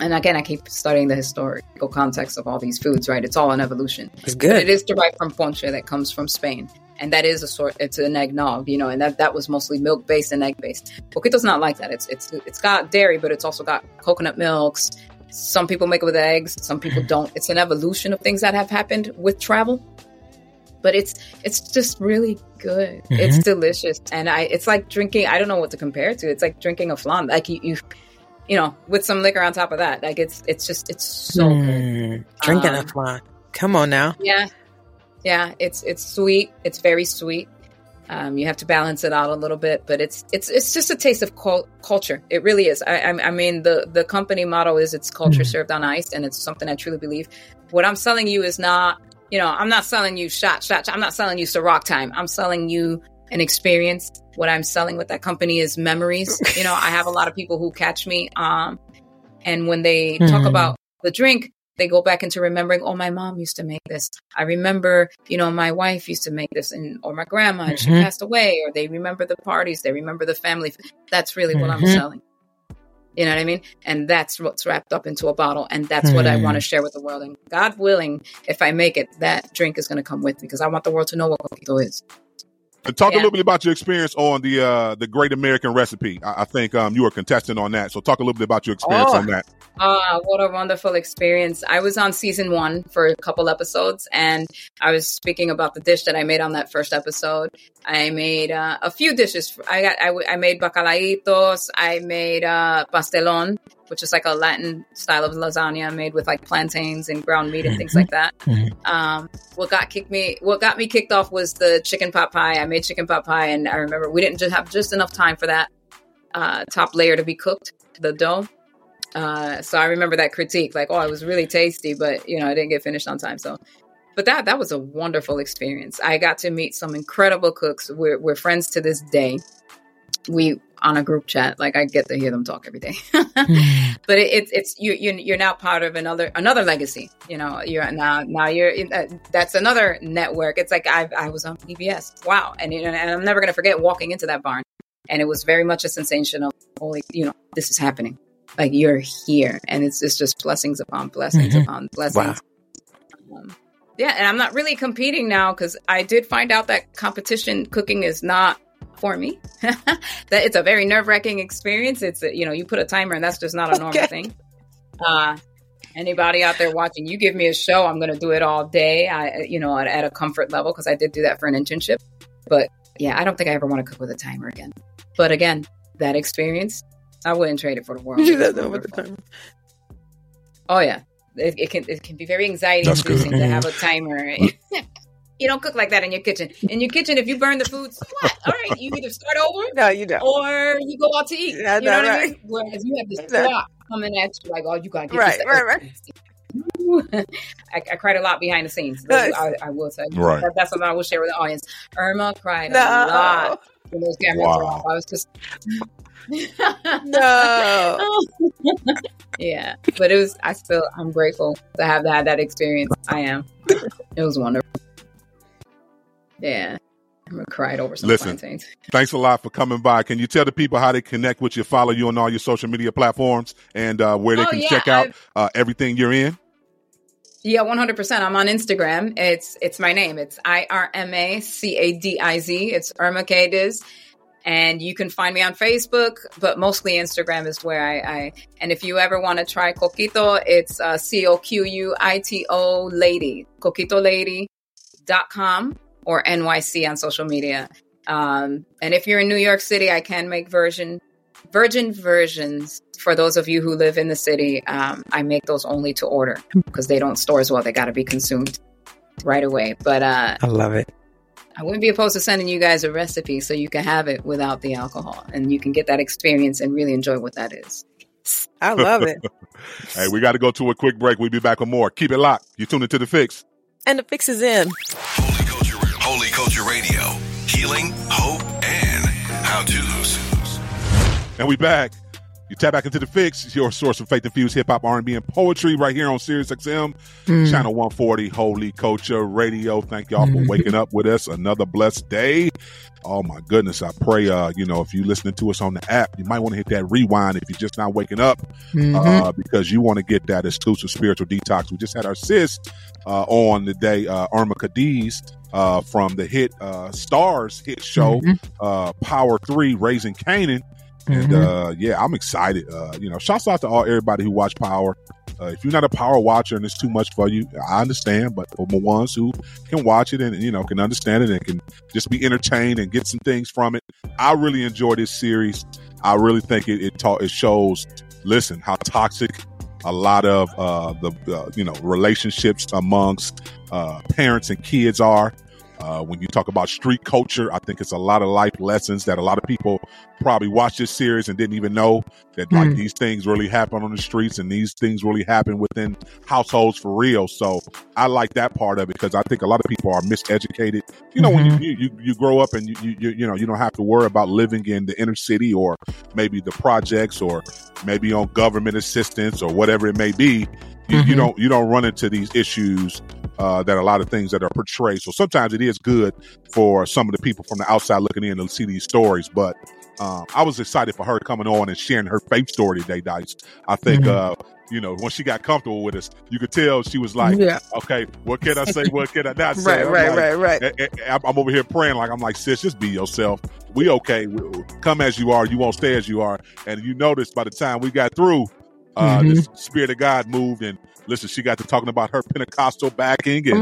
and again, I keep studying the historical context of all these foods, right? It's all an evolution. It's good. But it is derived from ponche that comes from Spain and that is a sort it's an eggnog you know and that that was mostly milk based and egg based coquito's not like that it's it's it's got dairy but it's also got coconut milks some people make it with eggs some people don't it's an evolution of things that have happened with travel but it's it's just really good. Mhm. It's delicious, and I it's like drinking. I don't know what to compare it to. It's like drinking a flan. Like you, you, you know, with some liquor on top of that. Like it's it's just it's so good. Mm, drinking a Um, flan. Come on now. Yeah, yeah. It's it's sweet. It's very sweet. Um, you have to balance it out a little bit, but it's it's it's just a taste of cul- culture. It really is. I, I, I mean, the the company motto is it's culture Mhm. served on ice, and it's something I truly believe. What I'm selling you is not, you know, I'm not selling you shot shot. shot. I'm not selling you Ciroc time. I'm selling you an experience. What I'm selling with that company is memories. you know, I have a lot of people who catch me, um, and when they talk Mhm. about the drink, they go back into remembering, oh, my mom used to make this. I remember, you know, my wife used to make this, and or my grandma, and she Mhm. passed away, or they remember the parties, they remember the family. That's really what I'm Mhm. selling. You know what I mean? And that's what's wrapped up into a bottle, and that's what I Mm. want to share with the world. And God willing, if I make it, that drink is going to come with me because I want the world to know what coquito is. And talk a little bit about your experience on the uh, the Great American Recipe. I, I think um, you were a contestant on that, so talk a little bit about your experience Oh. on that. Ah, what a wonderful experience. I was on season one for a couple episodes and I was speaking about the dish that I made on that first episode. I made uh, a few dishes. I got, I, I made bacalaitos. I made uh, pastelon, which is like a Latin style of lasagna made with like plantains and ground meat and things like that. Mhm. Um, what got kicked me, what got me kicked off was the chicken pot pie. I made chicken pot pie and I remember we didn't just have just enough time for that uh, top layer to be cooked, the dough. Uh, so I remember that critique, like, oh, it was really tasty, but you know, I didn't get finished on time. So, but that that was a wonderful experience. I got to meet some incredible cooks. We're we're friends to this day. We on a group chat, like I get to hear them talk every day. <laughs> Mm. but it, it's it's you you you're now part of another another legacy. You know, you're now now you're in, uh, that's another network. It's like I I was on PBS. Wow, and you know, and I'm never gonna forget walking into that barn, and it was very much a sensation of holy, you know, this is happening. Like you're here, and it's it's just blessings upon blessings Mhm. upon blessings. Um, yeah, and I'm not really competing now because I did find out that competition cooking is not for me. <laughs> that it's a very nerve wracking experience. It's a, you know you put a timer and that's just not a normal Okay. thing. Uh, anybody out there watching, you give me a show, I'm going to do it all day. I you know at, at a comfort level because I did do that for an internship. But yeah, I don't think I ever want to cook with a timer again. But again, that experience, I wouldn't trade it for the world. You It was don't know what the wonderful. time- Oh yeah, it, it can it can be very anxiety inducing to have a timer. <laughs> you don't cook like that in your kitchen. In your kitchen, if you burn the food, so what? All right, you either start over No, you don't. or you go out to eat. Yeah, you know no, what I mean? Whereas you have this No. clock coming at you like, oh, you gotta get Right, this. right, right. <laughs> I, I cried a lot behind the scenes. Nice. I, I will say. Right. That, that's something I will share with the audience. Irma cried No. a lot when those cameras were off. I was just. <laughs> No. <laughs> yeah, but it was. I still. I'm grateful to have had that experience. I am. It was wonderful. Yeah, I cried over some Listen. plantains. Thanks a lot for coming by. Can you tell the people how they connect with you, follow you on all your social media platforms, and uh, where they Oh, can yeah, check out uh, everything you're in? Yeah, one hundred percent. I'm on Instagram. It's it's my name. It's I R M A C A D I Z. It's Irma Cadiz. And you can find me on Facebook, but mostly Instagram is where I, I and if you ever want to try Coquito, it's uh, C O Q U I T O Lady, coquitolady.com or NYC on social media. Um, and if you're in New York City, I can make version virgin versions for those of you who live in the city. Um, I make those only to order because they don't store as well. They got to be consumed right away. But uh, I love it. I wouldn't be opposed to sending you guys a recipe so you can have it without the alcohol and you can get that experience and really enjoy what that is. I love it. <laughs> Hey, we got to go to a quick break. We'll be back with more. Keep it locked. You tune into the fix. And the fix is in. Healing, hope, and how to's. And we back. You tap back into the fix, your source of faith infused hip hop, R and B, and poetry, right here on Sirius XM, Mm. channel 140, Holy Culture Radio. Thank y'all for waking up with us. Another blessed day. Oh my goodness! I pray, uh, you know, if you're listening to us on the app, you might want to hit that rewind if you're just not waking up, Mhm. uh, because you want to get that exclusive spiritual detox. We just had our sis uh, on today, uh, Irma Cadiz, uh, from the hit uh, Starz hit show, Mhm. uh, Power Three, Raising Kanan. And Mhm. uh, yeah, I'm excited. Uh, you know, shouts out to all everybody who watched Power. Uh, if you're not a power watcher and it's too much for you, I understand. But for the ones who can watch it and you know can understand it and can just be entertained and get some things from it, I really enjoy this series. I really think it it, ta- it shows. Listen, how toxic a lot of uh, the uh, you know relationships amongst uh, parents and kids are. Uh, when you talk about street culture, I think it's a lot of life lessons that a lot of people probably watched this series and didn't even know that like Mm. these things really happen on the streets and these things really happen within households for real. So I like that part of it because I think a lot of people are miseducated. You know, when you, you you grow up and you, you you you know you don't have to worry about living in the inner city or maybe the projects or maybe on government assistance or whatever it may be. You, you Mhm. don't you don't run into these issues uh, that a lot of things that are portrayed. So sometimes it is good for some of the people from the outside looking in to see these stories. But um, I was excited for her coming on and sharing her faith story today, Dice. I think, Mhm. uh, you know, when she got comfortable with us, you could tell she was like, Yeah. okay, what can I say? What can I not <laughs> say? Right, I'm right, like- right, right. I'm I'm over here praying like I'm like, sis, just be yourself. We okay. We- Come as you are. You won't stay as you are. And you notice by the time we got through, uh, Mhm. the spirit of God moved and listen, she got to talking about her Pentecostal backing and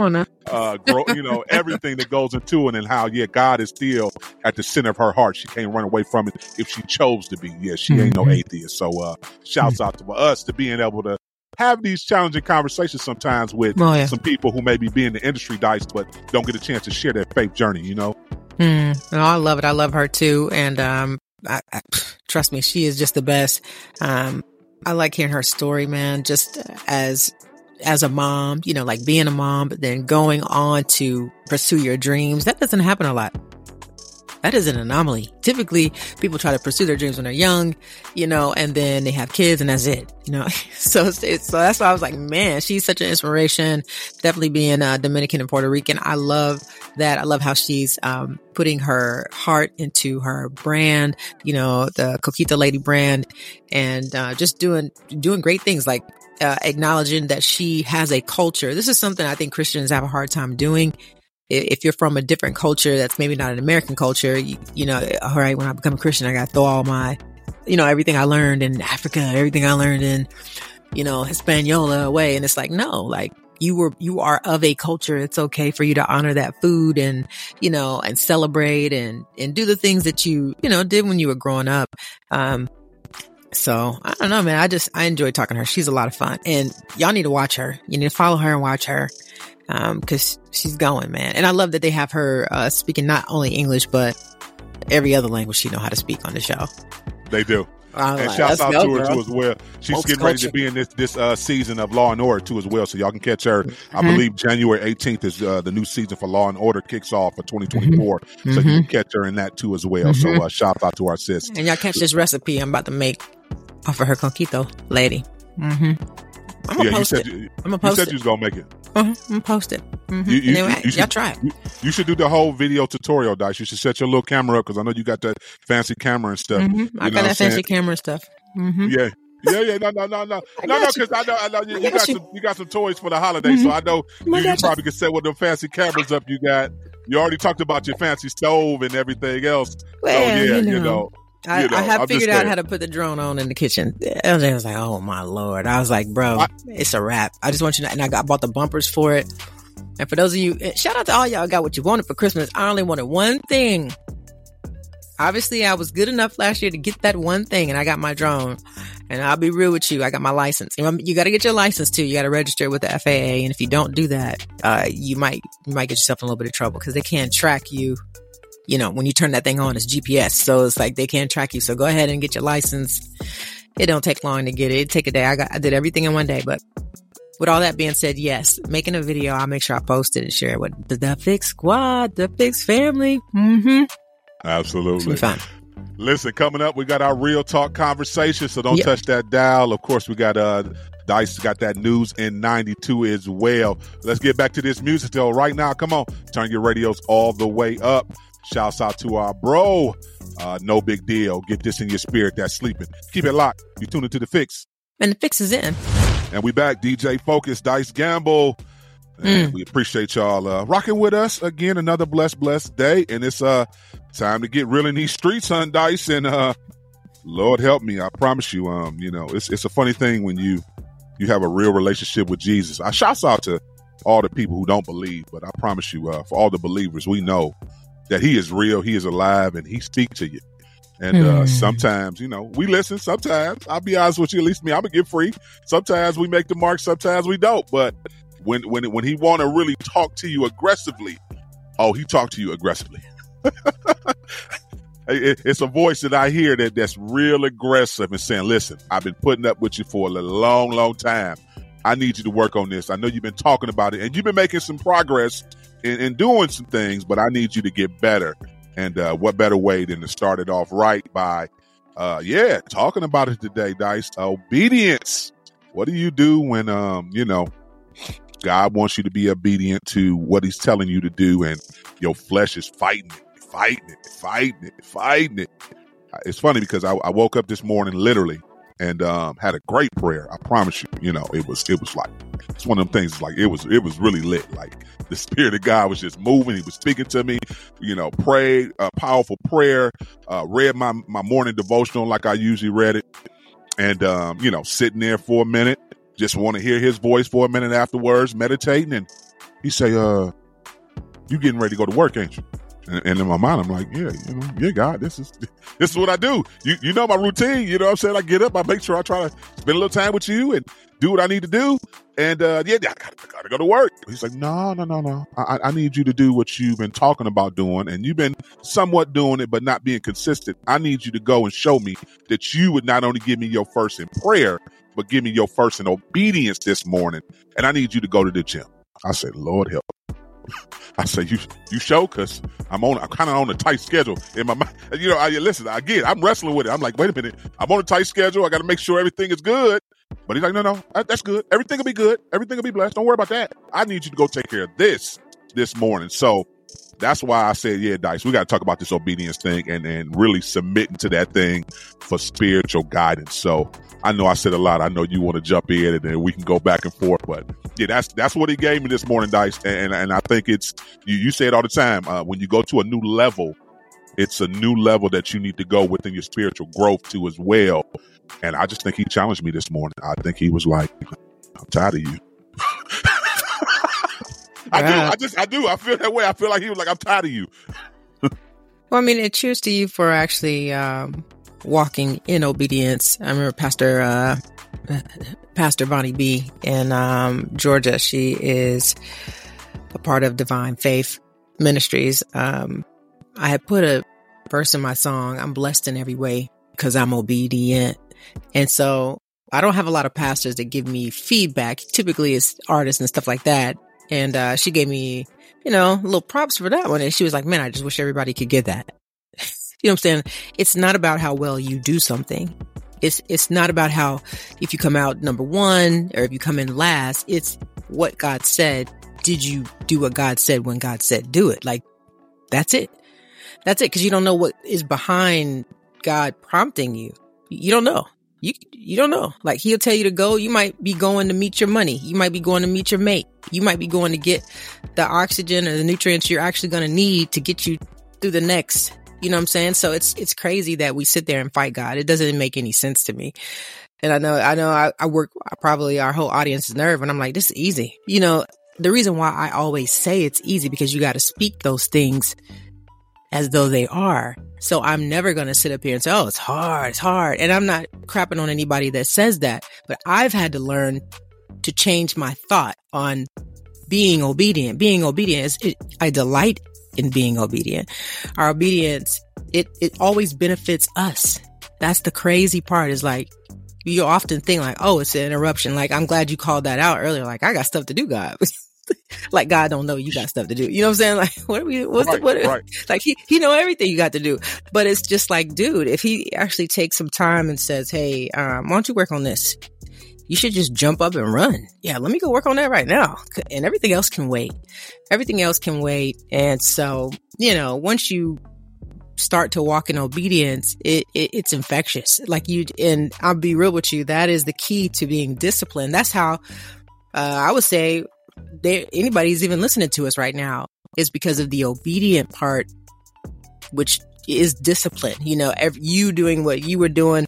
uh, grow, you know, <laughs> everything that goes into it and how, yeah, God is still at the center of her heart. She can't run away from it if she chose to be. Yeah, she ain't no Mhm. atheist. So, uh, shouts out to us to being able to have these challenging conversations sometimes with Oh, yeah. some people who maybe be in the industry dice, but don't get a chance to share their faith journey, you know? Mm, no, I love it. I love her too. And, um, I, I, trust me, she is just the best. Um, I like hearing her story, man, just as, as a mom, you know, like being a mom, but then going on to pursue your dreams. That doesn't happen a lot. That is an anomaly. Typically, people try to pursue their dreams when they're young, you know, and then they have kids and that's it, you know. <laughs> so, so that's why I was like, man, she's such an inspiration. Definitely being uh, Dominican and Puerto Rican. I love that. I love how she's um, putting her heart into her brand, you know, the Coquito Lady brand, and uh, just doing doing great things like uh, acknowledging that she has a culture. This is something I think Christians have a hard time doing. If you're from a different culture that's maybe not an American culture, you, you know, all right, when I become a Christian, I got to throw all my, you know, everything I learned in Africa, everything I learned in, you know, Hispaniola away. And it's like, no, like you were, you are of a culture. It's okay for you to honor that food and, you know, and celebrate and, and do the things that you, you know, did when you were growing up. Um, so I don't know, man. I just, I enjoy talking to her. She's a lot of fun and y'all need to watch her. You need to follow her and watch her. Um, cause she's going, man. And I love that they have her, uh, speaking not only English, but every other language she know how to speak on the show. They do. I'm and like, shouts out to her girl. too as well. She's Folks getting ready to be in this this uh, season of Law and Order too as well. So y'all can catch her. I Mhm. believe January 18th is uh, the new season for Law and Order kicks off for 2024. So you Mhm. can catch her in that too as well. So Mhm. uh, shout out to our sis. And y'all catch this recipe I'm about to make off of her coquito lady. Mm-hmm. I'm gonna Yeah, you post said it. you, I'm gonna you said it. you was gonna make it. Uh-huh. I'm gonna post it. Mm-hmm. You, you, anyway, you y'all should try it. You, you should do the whole video tutorial, Dice. You should set your little camera up because I know you got that fancy camera and stuff. Mhm. You I got that fancy camera stuff. Mm-hmm. Yeah. Yeah, yeah, no, no, no, no, <laughs> I no, no, because I know, I know you, I got got you. some, you got some toys for the holidays, so I know I you, you probably can set with them fancy cameras up you got. You already talked about your fancy stove and everything else. Well, so yeah, you you know. know, I, you know, I have I'm figured out how to put the drone on in the kitchen. LJ was like, "Oh my lord!" I was like, "Bro, I- it's a wrap." I just want you to, and I got bought the bumpers for it. And for those of you, shout out to all y'all got what you wanted for Christmas. I only wanted one thing. Obviously, I was good enough last year to get that one thing, and I got my drone. And I'll be real with you, I got my license. You, got to get your license too. You got to register with the FAA, and if you don't do that, uh, you might you might get yourself in a little bit of trouble because they can't track you you know, when you turn that thing on, it's GPS. So it's like they can't track you. So go ahead and get your license. It don't take long to get it. It take a day. I got, I did everything in one day. But with all that being said, yes, making a video, I'll make sure I post it and share it with the, the Fix Squad, the Fix family. Mm-hmm. Absolutely. fun. Listen, coming up, we got our real talk conversation, so don't Yep. touch that dial. Of course, we got uh Dice got that news in 92 as well. Let's get back to this music though. Right now, come on, turn your radios all the way up. Shouts out to our bro. Uh, no big deal. Get this in your spirit that's sleeping. Keep it locked. You tune into the fix. And the fix is in. And we back. DJ Focus, Dice Gamble. Mm. we appreciate y'all uh, rocking with us again. Another blessed, blessed day, and it's uh time to get real in these streets, hun, Dice. And uh, Lord help me, I promise you, um, you know, it's it's a funny thing when you you have a real relationship with Jesus. I shouts out to all the people who don't believe, but I promise you, uh, for all the believers, we know that He is real, He is alive, and He speaks to you. And uh, Mm. sometimes, you know, we listen. Sometimes, I'll be honest with you. At least me, I'm gonna get free. Sometimes we make the mark. Sometimes we don't. But when when when he want to really talk to you aggressively, oh, he talk to you aggressively. <laughs> It- it's a voice that I hear that that's real aggressive and saying, "Listen, I've been putting up with you for a long, long time. I need you to work on this. I know you've been talking about it, and you've been making some progress in, in doing some things, but I need you to get better. And uh, what better way than to start it off right by, uh, yeah, talking about it today, Dice. Obedience. What do you do when, um, you know, God wants you to be obedient to what He's telling you to do, and your flesh is fighting it, fighting it, fighting it, fighting it. It's funny because I, I woke up this morning literally and um, had a great prayer. I promise you, you know, it was it was like it's one of them things. Like it was it was really lit. Like the spirit of God was just moving. He was speaking to me. You know, prayed a powerful prayer. Uh, read my my morning devotional like I usually read it, and um, you know, sitting there for a minute, just want to hear His voice for a minute afterwards, meditating, and He say, "Uh, you getting ready to go to work, ain't you?" And, and in my mind, I'm like, yeah, you know, yeah, God, this is <laughs> this is what I do. You you know my routine. You know what I'm saying? I get up, I make sure I try to spend a little time with you and do what I need to do. And uh, yeah, I gotta, I gotta go to work. He's like, no, no, no, no. I, I- need you to do what you've been talking about doing, and you've been somewhat doing it, but not being consistent. I need you to go and show me that you would not only give me your first in prayer, but give me your first in obedience this morning. And I need you to go to the gym. I said, Lord help. I say you you show because I'm on I'm kind of on a tight schedule in my mind. You know, I listen. I get. I'm wrestling with it. I'm like, wait a minute. I'm on a tight schedule. I got to make sure everything is good. But he's like, no, no, that- that's good. Everything will be good. Everything will be blessed. Don't worry about that. I need you to go take care of this this morning. So that's why I said, yeah, Dice, we got to talk about this obedience thing and and really submitting to that thing for spiritual guidance. So I know I said a lot. I know you want to jump in and then we can go back and forth. But yeah, that's that's what he gave me this morning, Dice. And and I think it's you, you say it all the time. Uh, when you go to a new level, it's a new level that you need to go within your spiritual growth to as well. And I just think he challenged me this morning. I think he was like, "I'm tired of you." <laughs> I do. I just. I do. I feel that way. I feel like he was like, "I'm tired of you." <laughs> Well, I mean, it cheers to you for actually um, walking in obedience. I remember Pastor uh, <laughs> Pastor Bonnie B in um, Georgia. She is a part of Divine Faith Ministries. Um, I had put a verse in my song. I'm blessed in every way because I'm obedient, and so I don't have a lot of pastors that give me feedback. Typically, it's artists and stuff like that. And uh, she gave me you know, little props for that one. And she was like, man, I just wish everybody could get that. <laughs> you know what I'm saying? It's not about how well you do something. It's, it's not about how, if you come out number one or if you come in last, it's what God said. Did you do what God said when God said do it? Like, that's it. That's it. Cause you don't know what is behind God prompting you. You don't know. You, you don't know. Like he'll tell you to go. You might be going to meet your money. You might be going to meet your mate. You might be going to get the oxygen or the nutrients you're actually going to need to get you through the next. You know what I'm saying? So it's, it's crazy that we sit there and fight God. It doesn't make any sense to me. And I know, I know I, I work probably our whole audience's nerve and I'm like, this is easy. You know, the reason why I always say it's easy because you got to speak those things as though they are. So I'm never going to sit up here and say, oh, it's hard, it's hard. And I'm not crapping on anybody that says that, but I've had to learn to change my thought on being obedient. Being obedient is, it, I delight in being obedient. Our obedience, it, it always benefits us. That's the crazy part is like, you often think like, oh, it's an interruption. Like, I'm glad you called that out earlier. Like, I got stuff to do, God. <laughs> <laughs> like God don't know you got stuff to do. You know what I'm saying? <laughs> Like, what are we, what's Right, the, what, right. like he, he know everything you got to do. But it's just like, dude, if he actually takes some time and says, Hey, um, why don't you work on this? You should just jump up and run. Yeah, let me go work on that right now. And everything else can wait. Everything else can wait. And so, you know, once you start to walk in obedience, it, it it's infectious. Like you, and I'll be real with you. That is the key to being disciplined. That's how, uh, I would say there, anybody's even listening to us right now is because of the obedient part, which is discipline. You know, ev you doing what you were doing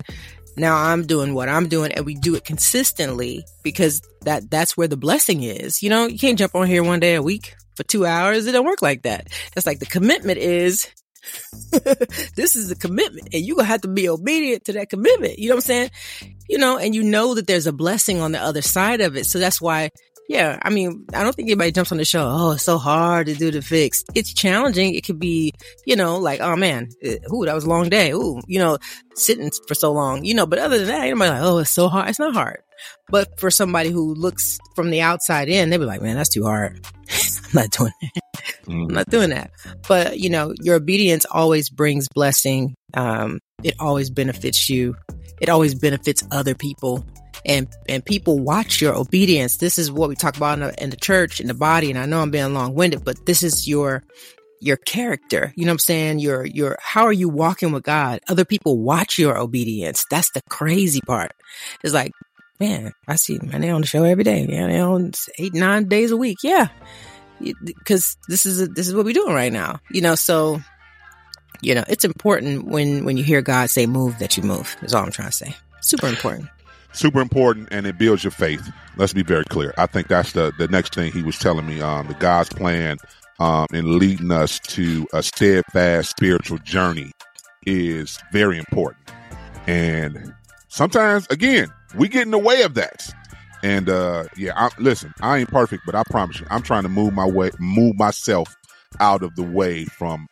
now I'm doing what I'm doing and we do it consistently because that that's where the blessing is. You know, you can't jump on here one day a week for 2 hours. It don't work like that. That's like the commitment is <laughs> this is a commitment and you're to have to be obedient to that commitment. You know what I'm saying? You know, and you know that there's a blessing on the other side of it. So that's why yeah, I mean, I don't think anybody jumps on the show. Oh, it's so hard to do the fix. It's challenging. It could be, you know, like, oh man, it, ooh, that was a long day. Ooh, you know, sitting for so long, you know, but other than that, anybody like, oh, it's so hard. It's not hard. But for somebody who looks from the outside in, they'd be like, man, that's too hard. <laughs> I'm not doing that. Mm-hmm. I'm not doing that. But, you know, your obedience always brings blessing. Um, it always benefits you. It always benefits other people and and people watch your obedience. This is what we talk about in the, in the church, in the body. And I know I'm being long winded, but this is your your character. You know what I'm saying? Your your how are you walking with God? Other people watch your obedience. That's the crazy part. It's like, man, I see man, they on the show every day. Yeah, they on eight nine days a week. Yeah, because this is a, this is what we're doing right now. You know, so you know it's important when when you hear God say move that you move. Is all I'm trying to say. Super important super important and it builds your faith. Let's be very clear. I think that's the, the next thing he was telling me. Um, the God's plan um, in leading us to a steadfast spiritual journey is very important. And sometimes, again, we get in the way of that. And uh, yeah, I, listen, I ain't perfect, but I promise you, I'm trying to move my way, move myself out of the way from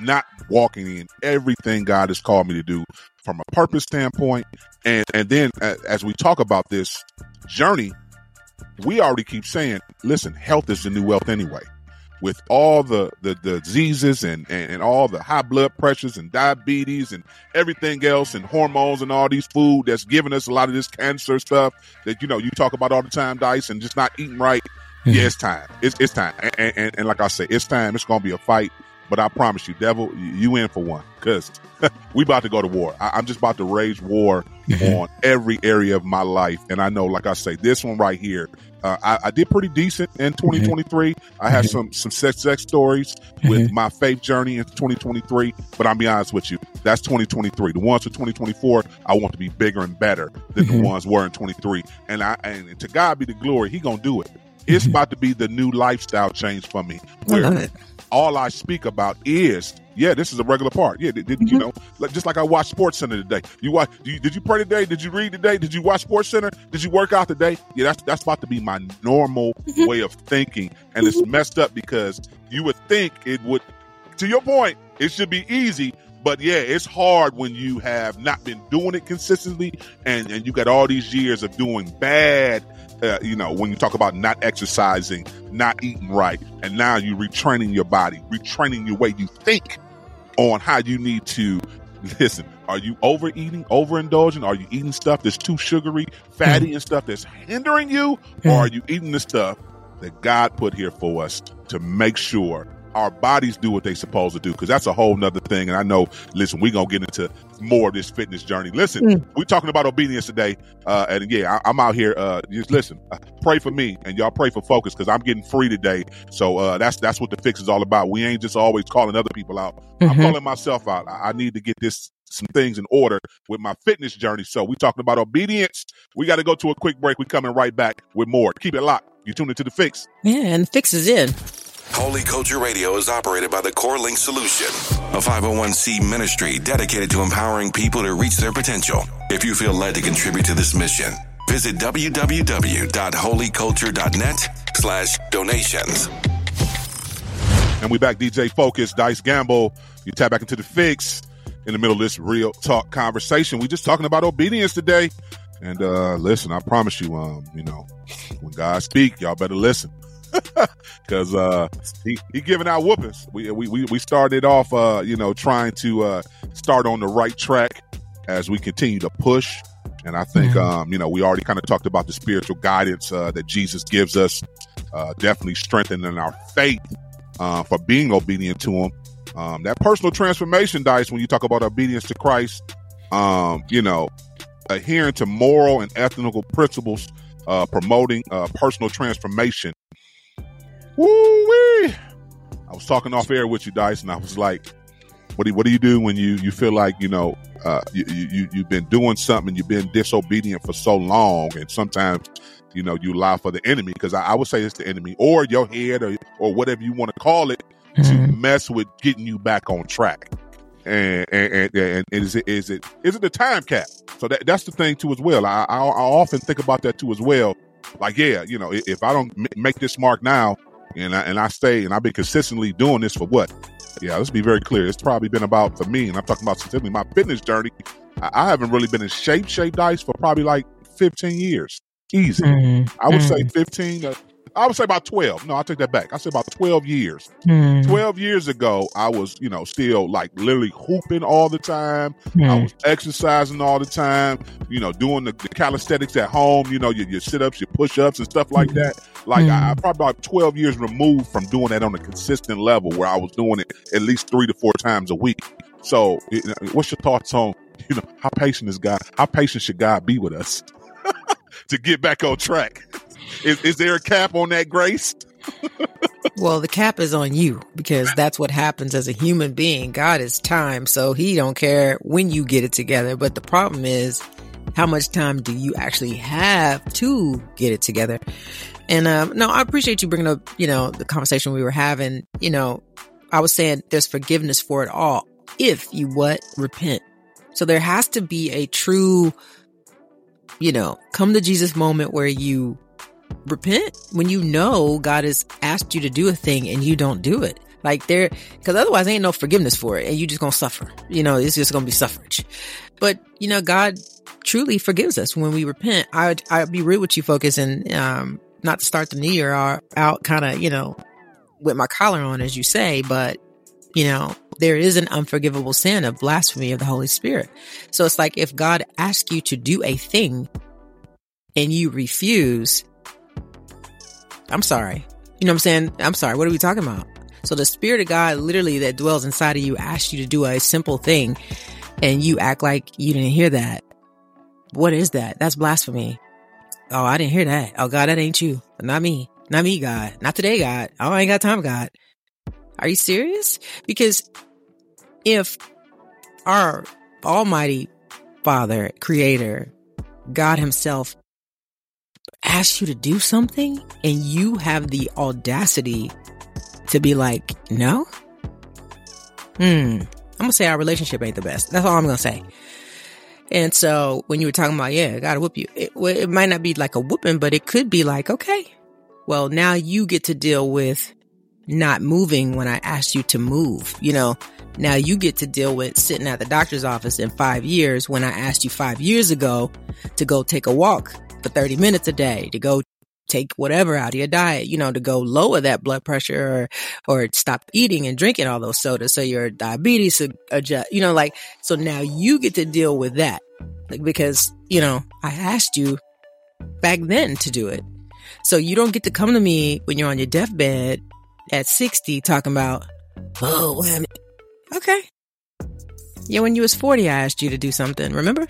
not walking in everything God has called me to do from a purpose standpoint. And, and then as we talk about this journey, we already keep saying, listen, health is the new wealth anyway. With all the, the, the diseases and, and, and all the high blood pressures and diabetes and everything else and hormones and all these food that's giving us a lot of this cancer stuff that, you know, you talk about all the time, Dice, and just not eating right. Mm-hmm. Yeah, it's time. It's, it's time. And, and, and like I say, it's time. It's going to be a fight. But I promise you, devil, you in for one because <laughs> we about to go to war. I, am just about to rage war mm-hmm. on every area of my life. And I know, like I say, this one right here, uh, I, I, did pretty decent in 2023. Mm-hmm. I had mm-hmm. some some success stories with my faith journey in 2023. But I'll be honest with you, that's 2023. The ones for 2024, I want to be bigger and better than the ones were in 23. And I and to God be the glory, He gonna do it. It's about to be the new lifestyle change for me. Where all I speak about is, yeah, this is a regular part. Yeah, did, mm-hmm. you know, like, just like I watched SportsCenter today. You watch? You, did you pray today? Did you read today? Did you watch SportsCenter? Did you work out today? Yeah, that's that's about to be my normal mm-hmm. way of thinking, and it's mm-hmm. messed up because you would think it would. To your point, it should be easy, but yeah, it's hard when you have not been doing it consistently, and and you got all these years of doing bad uh, you know, when you talk about not exercising, not eating right, and now you're retraining your body, retraining your way you think on how you need to listen. Are you overeating, overindulging? Are you eating stuff that's too sugary, fatty, mm. and stuff that's hindering you? Mm. Or are you eating the stuff that God put here for us to make sure our bodies do what they supposed to do because that's a whole nother thing and i know listen we're gonna get into more of this fitness journey. Listen mm. we're talking about obedience today uh, and yeah I, am out here uh, just listen uh, pray for me and y'all pray for focus because i'm getting free today. So uh, that's that's what the fix is all about. We ain't just always calling other people out. Mm-hmm. i'm calling myself out. I, I need to get this some things in order with my fitness journey. So we talking about obedience. We got to go to a quick break. We coming right back with more. Keep it locked. You tune into the fix. Yeah and the fix is in Holy Culture Radio is operated by the Core Link Solution, a 501c ministry dedicated to empowering people to reach their potential. If you feel led to contribute to this mission, visit www.holyculture.net slash donations. And we back DJ Focus, Dice Gamble. You tap back into the fix in the middle of this real talk conversation. We just talking about obedience today. And uh listen, I promise you, um, you know, when God speak, y'all better listen <laughs> because uh, he he giving out whoopings. We we we started off, uh, you know, trying to uh, start on the right track as we continue to push. And I think, um, you know, we already kind of talked about the spiritual guidance uh, that Jesus gives us, uh, definitely strengthening our faith uh, for being obedient to Him. Um, that personal transformation, dice when you talk about obedience to Christ. Um, you know, adhering to moral and ethical principles, uh, promoting uh, personal transformation Woo wee! I was talking off air with you, Dice, and I was like, What do what do you do when you you feel like you know uh, you, you you've been doing something, you've been disobedient for so long, and sometimes you know you lie for the enemy because I, I, would say it's the enemy or your head or or whatever you want to call it mm-hmm. to mess with getting you back on track. And and, and, and is it is it is it the time cap? So that that's the thing too as well. I, I, I often think about that too as well. Like yeah, you know, if I don't make this mark now, and I, and I stay and I've been consistently doing this for what yeah, let's be very clear. It's probably been about for me, and I'm talking about specifically my fitness journey. I, I haven't really been in shape, shape dice for probably like 15 years. Easy. Mm-hmm. I would mm-hmm. say 15. Uh, I would say about 12. No, I take that back. I say about 12 years. Mm. 12 years ago, I was, you know, still like literally hooping all the time. Mm. I was exercising all the time, you know, doing the, the calisthenics at home, you know, your, your sit ups, your push ups, and stuff like that. Like, mm. I, I probably about 12 years removed from doing that on a consistent level where I was doing it at least three to four times a week. So, what's your thoughts on, you know, how patient is God? How patient should God be with us <laughs> to get back on track? Is, is there a cap on that grace? <laughs> well, the cap is on you because that's what happens as a human being. God is time, so he don't care when you get it together. But the problem is, how much time do you actually have to get it together? And um, no, I appreciate you bringing up, you know, the conversation we were having. You know, I was saying there's forgiveness for it all if you what repent. So there has to be a true, you know, come to Jesus moment where you repent when you know God has asked you to do a thing and you don't do it. Like there, cause otherwise ain't no forgiveness for it and you just gonna suffer. You know, it's just gonna be suffrage. But, you know, God truly forgives us when we repent. I, I'd be real with you, focus and, um, not to start the new year out kind of, you know, with my collar on, as you say, but, you know, there is an unforgivable sin of blasphemy of the Holy Spirit. So it's like if God asks you to do a thing and you refuse, I'm sorry. You know what I'm saying? I'm sorry. What are we talking about? So the spirit of God literally that dwells inside of you asks you to do a simple thing and you act like you didn't hear that. What is that? That's blasphemy. Oh, I didn't hear that. Oh God, that ain't you. Not me. Not me, God. Not today, God. Oh, I ain't got time, God. Are you serious? Because if our almighty father, creator, God himself asks you to do something and you have the audacity to be like, no? Hmm. I'm gonna say our relationship ain't the best. That's all I'm gonna say. And so when you were talking about, yeah, I gotta whoop you, it, it might not be like a whooping, but it could be like, okay, well, now you get to deal with not moving when I asked you to move. You know, now you get to deal with sitting at the doctor's office in five years when I asked you five years ago to go take a walk for 30 minutes a day, to go take whatever out of your diet, you know, to go lower that blood pressure or, or stop eating and drinking all those sodas. So your diabetes adjust, you know, like, so now you get to deal with that like, because, you know, I asked you back then to do it. So you don't get to come to me when you're on your deathbed at 60 talking about, oh, okay. Yeah, when you was 40, I asked you to do something, remember?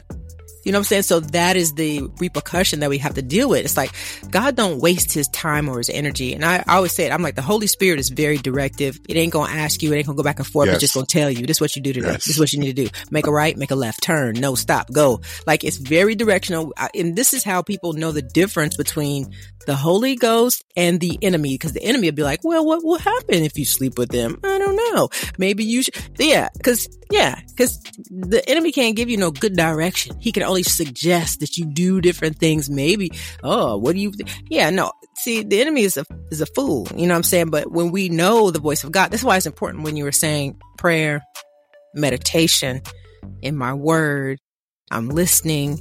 You know what I'm saying? So that is the repercussion that we have to deal with. It's like God don't waste his time or his energy. And I, I always say it, I'm like, the Holy Spirit is very directive. It ain't going to ask you. It ain't going to go back and forth. Yes. It's just to tell you, this is what you do today. Yes. This is what you need to do. Make a right, make a left, turn, no, stop, go. Like it's very directional. And this is how people know the difference between the Holy Ghost and the enemy. Cause the enemy will be like, well, what will happen if you sleep with them? I don't know. Maybe you should. Yeah. Cause yeah. Cause the enemy can't give you no good direction. He can suggest that you do different things. Maybe, oh, what do you, th-? yeah, no. See, the enemy is a, is a fool. You know what I'm saying? But when we know the voice of God, that's why it's important when you were saying prayer, meditation, in my word, I'm listening,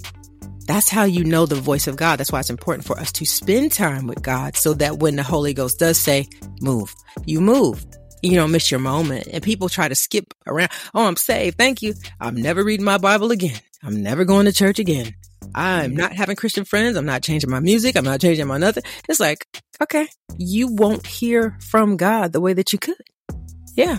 that's how you know the voice of God. That's why it's important for us to spend time with God so that when the Holy Ghost does say, move, you move. You don't miss your moment. And people try to skip around. Oh, I'm saved. Thank you. I'm never reading my Bible again. I'm never going to church again. I'm not having Christian friends. I'm not changing my music. I'm not changing my nothing. It's like, okay, you won't hear from God the way that you could. Yeah.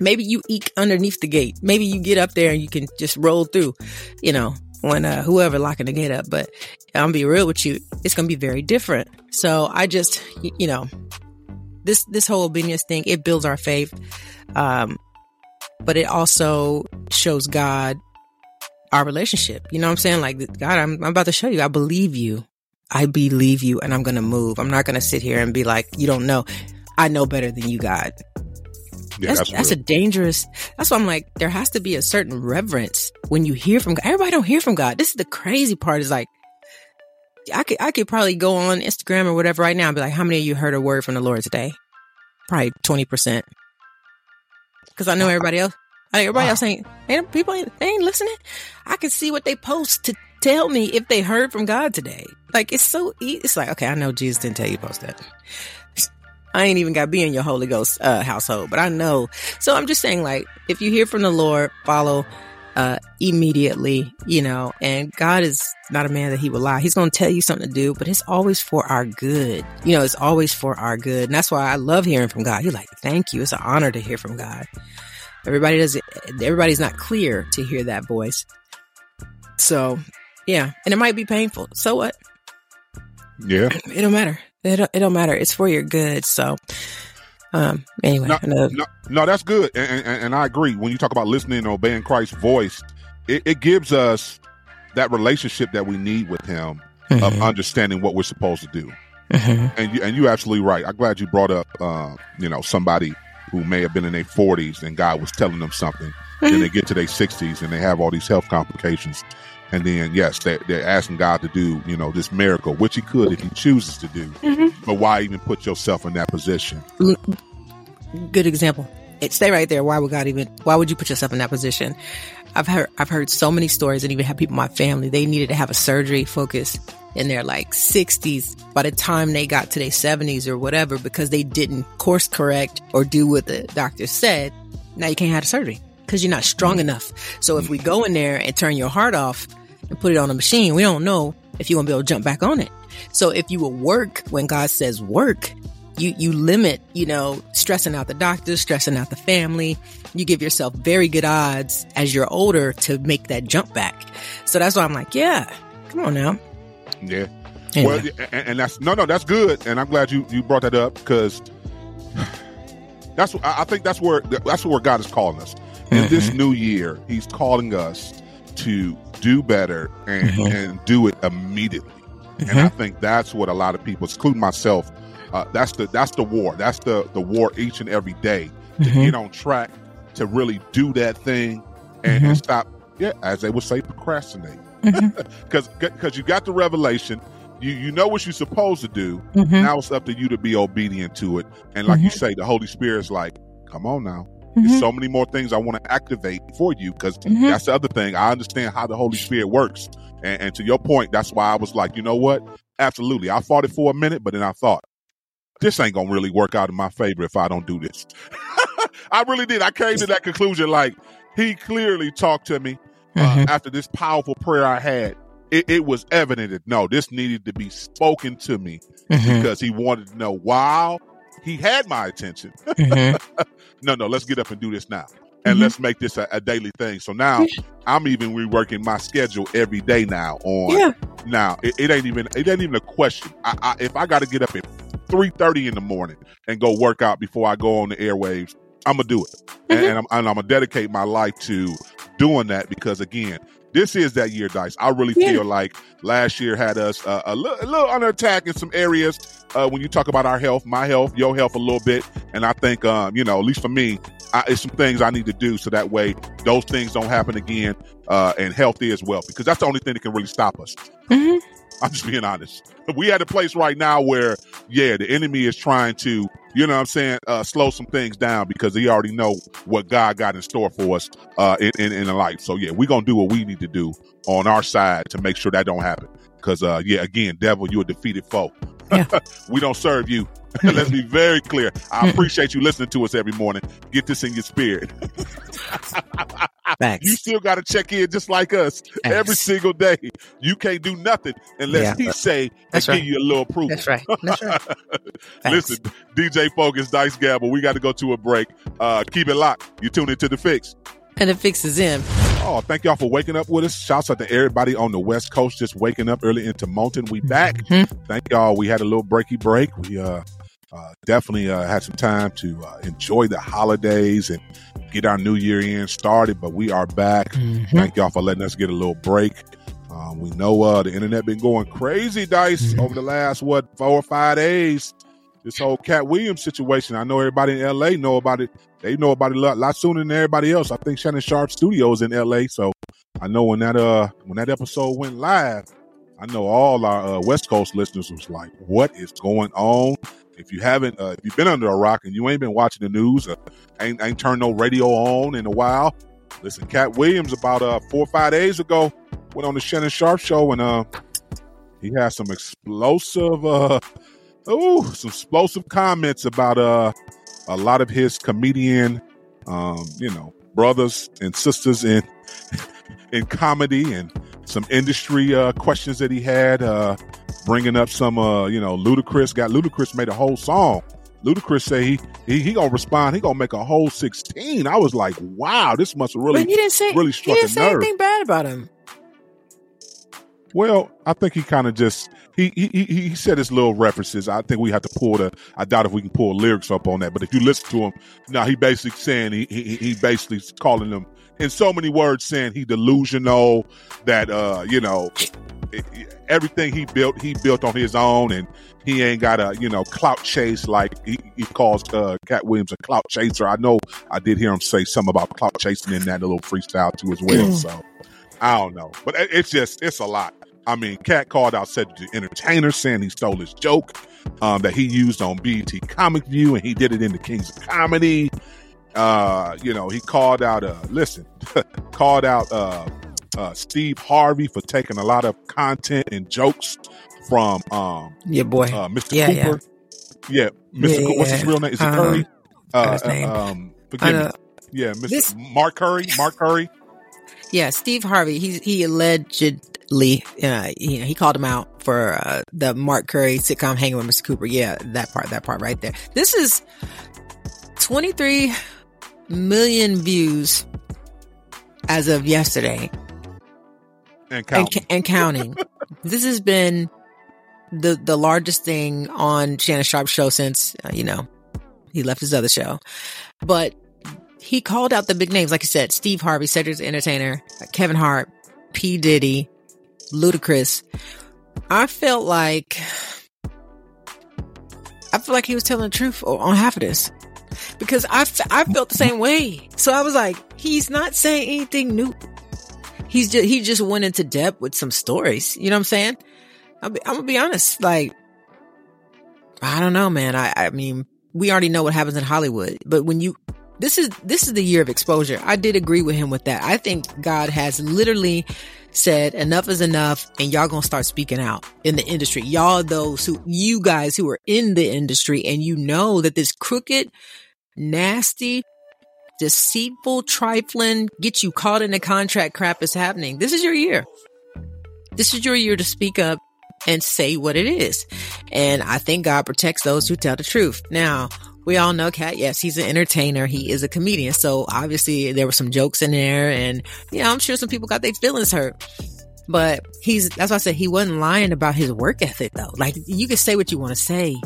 Maybe you eke underneath the gate. Maybe you get up there and you can just roll through, you know, when uh, whoever locking the gate up. But I'm gonna be real with you, it's gonna be very different. So I just, you know, this this whole obedience thing it builds our faith. Um, but it also shows God our relationship. You know what I'm saying? Like, God, I'm, I'm about to show you. I believe you. I believe you and I'm going to move. I'm not going to sit here and be like, you don't know. I know better than you, God. Yeah, that's, that's, a dangerous. That's why I'm like, there has to be a certain reverence when you hear from God. Everybody don't hear from God. This is the crazy part. Is like, I could I could probably go on Instagram or whatever right now and be like, how many of you heard a word from the Lord today? Probably twenty percent. Because I know everybody else. Like everybody wow. else ain't, ain't people ain't, they ain't listening. I can see what they post to tell me if they heard from God today. Like it's so it's like okay, I know Jesus didn't tell you to post that. I ain't even got to be in your Holy Ghost uh, household, but I know. So I'm just saying, like, if you hear from the Lord, follow uh, immediately, you know, and God is not a man that he will lie. He's going to tell you something to do, but it's always for our good. You know, it's always for our good. And that's why I love hearing from God. You're like, thank you. It's an honor to hear from God. Everybody does it. Everybody's not clear to hear that voice. So yeah. And it might be painful. So what? Yeah. It don't matter. It don't, it don't matter. It's for your good. So, um, anyway, no, no, no, that's good, and, and, and, I agree. When you talk about listening and obeying Christ's voice, it, it gives us that relationship that we need with Him mm-hmm. of understanding what we're supposed to do. Mm-hmm. And you and you're absolutely right. I'm glad you brought up, uh, you know, somebody who may have been in their 40s and God was telling them something. Mm-hmm. Then they get to their 60s and they have all these health complications. And then, yes, they, they're asking God to do, you know, this miracle, which He could if He chooses to do. Mm-hmm. But why even put yourself in that position? Good example. It, stay right there. Why would God even? Why would you put yourself in that position? I've heard I've heard so many stories, and even have people in my family. They needed to have a surgery focus in their like 60s by the time they got to their 70s or whatever because they didn't course correct or do what the doctor said. Now you can't have the surgery because you're not strong enough. So if we go in there and turn your heart off and put it on a machine, we don't know if you're gonna be able to jump back on it. So if you will work when God says work, you you limit, you know, stressing out the doctors, stressing out the family. You give yourself very good odds as you're older to make that jump back. So that's why I'm like, yeah, come on now. Yeah. Anyway. Well, and, and that's no, no, that's good, and I'm glad you you brought that up because <sighs> that's I think that's where that's where God is calling us in mm-hmm. this new year, he's calling us to do better and, mm-hmm. and do it immediately. Mm-hmm. And I think that's what a lot of people, including myself, uh, that's the that's the war. That's the the war each and every day to mm-hmm. get on track to really do that thing and, and mm-hmm. stop. Yeah, as they would say, procrastinate. Because mm-hmm. <laughs> because you got the revelation, you you know what you're supposed to do. Now it's up to you to be obedient to it. And like you say, the Holy Spirit's like, come on now. Mm-hmm. There's so many more things I want to activate for you because mm-hmm. that's the other thing. I understand how the Holy Spirit works. And, and to your point, that's why I was like, you know what? Absolutely. I fought it for a minute, but then I thought, this ain't gonna really work out in my favor if I don't do this. <laughs> I really did. I came to that conclusion. Like he clearly talked to me uh, mm-hmm. after this powerful prayer I had. It, it, was evident that no, this needed to be spoken to me mm-hmm. because he wanted to know. Wow, he had my attention. <laughs> Mm-hmm. no, no, let's get up and do this now. And mm-hmm. let's make this a, a, daily thing. So now I'm even reworking my schedule every day now on yeah. now it, it, ain't even it ain't even a question. I, I, if I gotta get up at three thirty in the morning and go work out before I go on the airwaves, I'm gonna do it. Mm-hmm. And, and, I'm, and I'm gonna dedicate my life to doing that because again, this is that year, Dice. I really yeah. feel like last year had us uh, a, little, a little under attack in some areas. Uh, when you talk about our health, my health, your health, a little bit, and I think, um, you know, at least for me, I, it's some things I need to do so that way those things don't happen again, uh, and healthy as well, because that's the only thing that can really stop us. Mm-hmm. <laughs> I'm just being honest. We at a place right now where, yeah, the enemy is trying to, you know what I'm saying, uh, slow some things down because he already know what God got in store for us uh, in, in, in life. So, yeah, we're going to do what we need to do on our side to make sure that don't happen. Because, uh, yeah, again, devil, you're a defeated foe. Yeah. <laughs> we don't serve you. <laughs> <laughs> Let's be very clear. I appreciate you listening to us every morning. Get this in your spirit. You still got to check in just like us every single day. You can't do nothing unless yeah, he say and right. give you a little proof. That's right. <laughs> That's right. Listen, DJ Focus, Dice Gamble, we got to go to a break. Uh, keep it locked. You tune into The Fix. And The Fix is in. Oh, thank y'all for waking up with us. Shouts out to everybody on the West Coast just waking up early into Moulton. We back. Mm-hmm. Thank y'all. We had a little breaky break. We uh, uh, definitely uh, had some time to uh, enjoy the holidays and get our new year in started, but we are back. Mm-hmm. Thank y'all for letting us get a little break. Um, we know uh, the internet been going crazy, dice Mm-hmm. over the last what four or five days. This whole Katt Williams situation. I know everybody in LA know about it. They know about it a lot, lot sooner than everybody else. I think Shannon Sharpe Studios in LA, so I know when that uh when that episode went live, I know all our uh, West Coast listeners was like, "What is going on?" If you haven't, uh, if you've been under a rock and you ain't been watching the news, uh, ain't ain't turned no radio on in a while, listen. Katt Williams about uh four or five days ago went on the Shannon Sharpe show and uh he had some explosive uh oh some explosive comments about uh a lot of his comedian um you know brothers and sisters in <laughs> in comedy and some industry uh questions that he had uh bringing up some uh you know ludacris got ludacris made a whole song ludacris say he he, he gonna respond he gonna make a whole 16 i was like wow this must have really but he didn't say really struck he didn't say nerve anything bad about him. well, I think he kind of just he, he he he said his little references. I think we have to pull the. I doubt if we can pull lyrics up on that. But if you listen to him, now he basically saying he he, he basically calling them in so many words saying he delusional that uh you know everything he built he built on his own and he ain't got a you know clout chase like he, he calls uh, Katt Williams a clout chaser. I know I did hear him say something about clout chasing in that little freestyle too as well. so I don't know, but it- it's just it's a lot. I mean, Katt called out Ced the Entertainer saying he stole his joke um, that he used on BET Comic View and he did it in the Kings of Comedy. Uh, you know, he called out uh listen, <laughs> called out uh uh Steve Harvey for taking a lot of content and jokes from um Yeah, boy. uh Mr. Yeah, yeah. Cooper. Yeah, Mr. Yeah, Coo- what's his real name? Is it Uh-huh. Curry? Uh, name. uh, um forgive me. Yeah, Mr. This- Mark Curry. Mark Curry. Yeah, Steve Harvey. He he allegedly, uh, you know, he called him out for uh, the Mark Curry sitcom "Hanging with Mr. Cooper." Yeah, that part, that part right there. This is twenty three million views as of yesterday, And and, count. and counting. <laughs> this has been the the largest thing on Shannon Sharpe's show since uh, you know he left his other show, but he called out the big names, like I said, Steve Harvey, Cedric the Entertainer, Kevin Hart, P Diddy, Ludacris. I felt like I feel like he was telling the truth on half of this because I, I felt the same way. So I was like, he's not saying anything new. He's just, he just went into depth with some stories. You know what I'm saying? Be, I'm gonna be honest. Like, I don't know, man. I, I mean, we already know what happens in Hollywood, but when you, this is, this is the year of exposure. I did agree with him with that. I think God has literally said enough is enough and y'all gonna start speaking out in the industry. Y'all, those who, you guys who are in the industry and you know that this crooked, nasty, deceitful, trifling, get you caught in a contract crap is happening. This is your year. This is your year to speak up and say what it is. And I think God protects those who tell the truth. Now, we all know Katt, yes, he's an entertainer. He is a comedian. So obviously there were some jokes in there and, yeah, I'm sure some people got their feelings hurt. But he's, that's why I said he wasn't lying about his work ethic though. Like you can say what you want to say,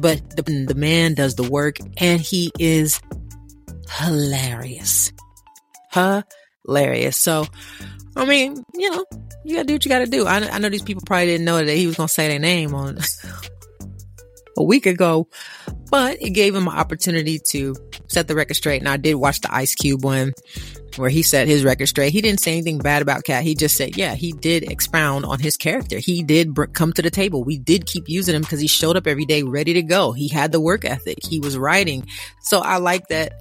but the, the man does the work and he is hilarious. Hilarious. So, I mean, you know, you gotta do what you gotta do. I, I know these people probably didn't know that he was gonna say their name on <laughs> a week ago, but it gave him an opportunity to set the record straight. And I did watch the Ice Cube one where he set his record straight. He didn't say anything bad about Katt. He just said, yeah, he did expound on his character. He did br- come to the table. We did keep using him because he showed up every day ready to go. He had the work ethic. He was writing. So I like that,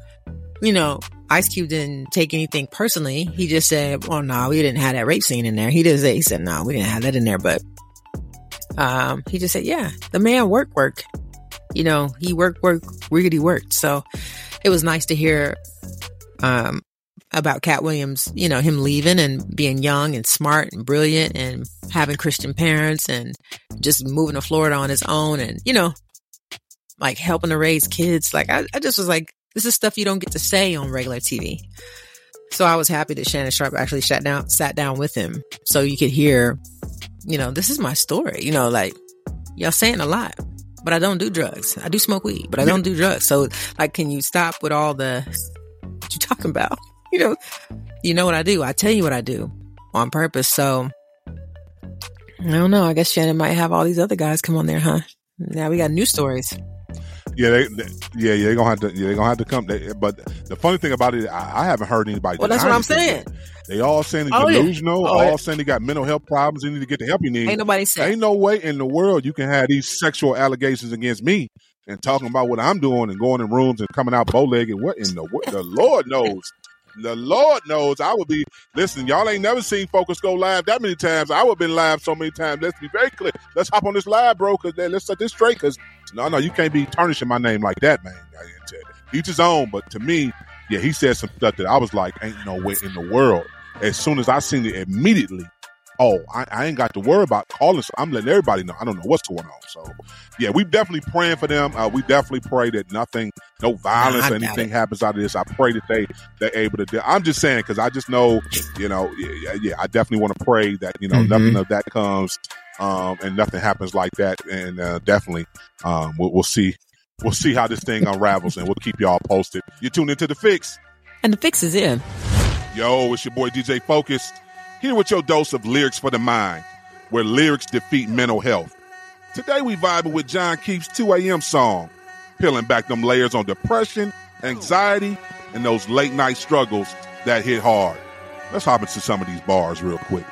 you know, Ice Cube didn't take anything personally. He just said, well, no, we didn't have that rape scene in there. He didn't say, he said, no, we didn't have that in there. But, um, he just said, yeah, the man work, work. You know, he worked, work, riggedy worked. So it was nice to hear, um, about Katt Williams, you know, him leaving and being young and smart and brilliant and having Christian parents and just moving to Florida on his own and, you know, like helping to raise kids. Like I, I just was like, this is stuff you don't get to say on regular TV. So I was happy that Shannon Sharpe actually sat down, sat down with him so you could hear, you know, this is my story. You know, like y'all saying a lot, but I don't do drugs. I do smoke weed, but I don't do drugs. So like, can you stop with all the What you talking about? <laughs> You know, you know what I do. I tell you what I do on purpose. So I don't know. I guess Shannon might have all these other guys come on there, huh? Now we got new stories. Yeah, they, they yeah, yeah, they're gonna have to, yeah, they're gonna have to come. They, but the funny thing about it, I, I haven't heard anybody. Well, that's what I'm saying. They all saying they're Oh, yeah. Oh, all yeah. saying they got mental health problems. They need to get the help you need. Ain't nobody saying. Ain't no way in the world you can have these sexual allegations against me and talking about what I'm doing and going in rooms and coming out bow legged. What in the what? The Lord knows. The Lord knows I would be. Listen, y'all ain't never seen Focus go live that many times. I would have been live so many times. Let's be very clear. Let's hop on this live, bro, because then let's set this straight. Because no, no, you can't be tarnishing my name like that, man. Each his own. But to me, yeah, he said some stuff that I was like, ain't no way in the world. As soon as I seen it immediately, oh, I, I ain't got to worry about calling. So I'm letting everybody know. I don't know what's going on. So, yeah, we definitely praying for them. Uh, we definitely pray that nothing, no violence I or anything it. happens out of this. I pray that they they're able to. Do, I'm just saying because I just know, you know, yeah, yeah, yeah I definitely want to pray that you know Mhm. nothing of that comes, um, and nothing happens like that. And uh, definitely, um, we'll, we'll see. We'll see how this thing unravels, and we'll keep y'all posted. You tune into the fix. And the fix is in. Yo, it's your boy DJ Focus. Here with your dose of lyrics for the mind, where lyrics defeat mental health. Today we vibing with Jon Keith's 2 a.m. song, peeling back them layers on depression, anxiety, and those late night struggles that hit hard. Let's hop into some of these bars real quick.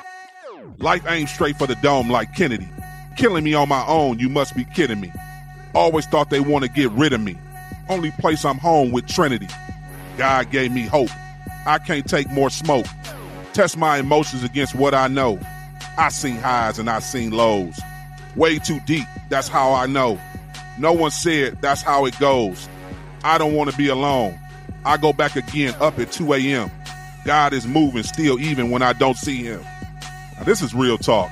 Life ain't straight for the dome like Kennedy. Killing me on my own, you must be kidding me. Always thought they want to get rid of me. Only place I'm home with Trinity. God gave me hope. I can't take more smoke. Test my emotions against what I know. I seen highs and I seen lows. Way too deep, that's how I know. No one said that's how it goes. I don't want to be alone. I go back again up at 2 a.m. God is moving still, even when I don't see him. Now, this is real talk.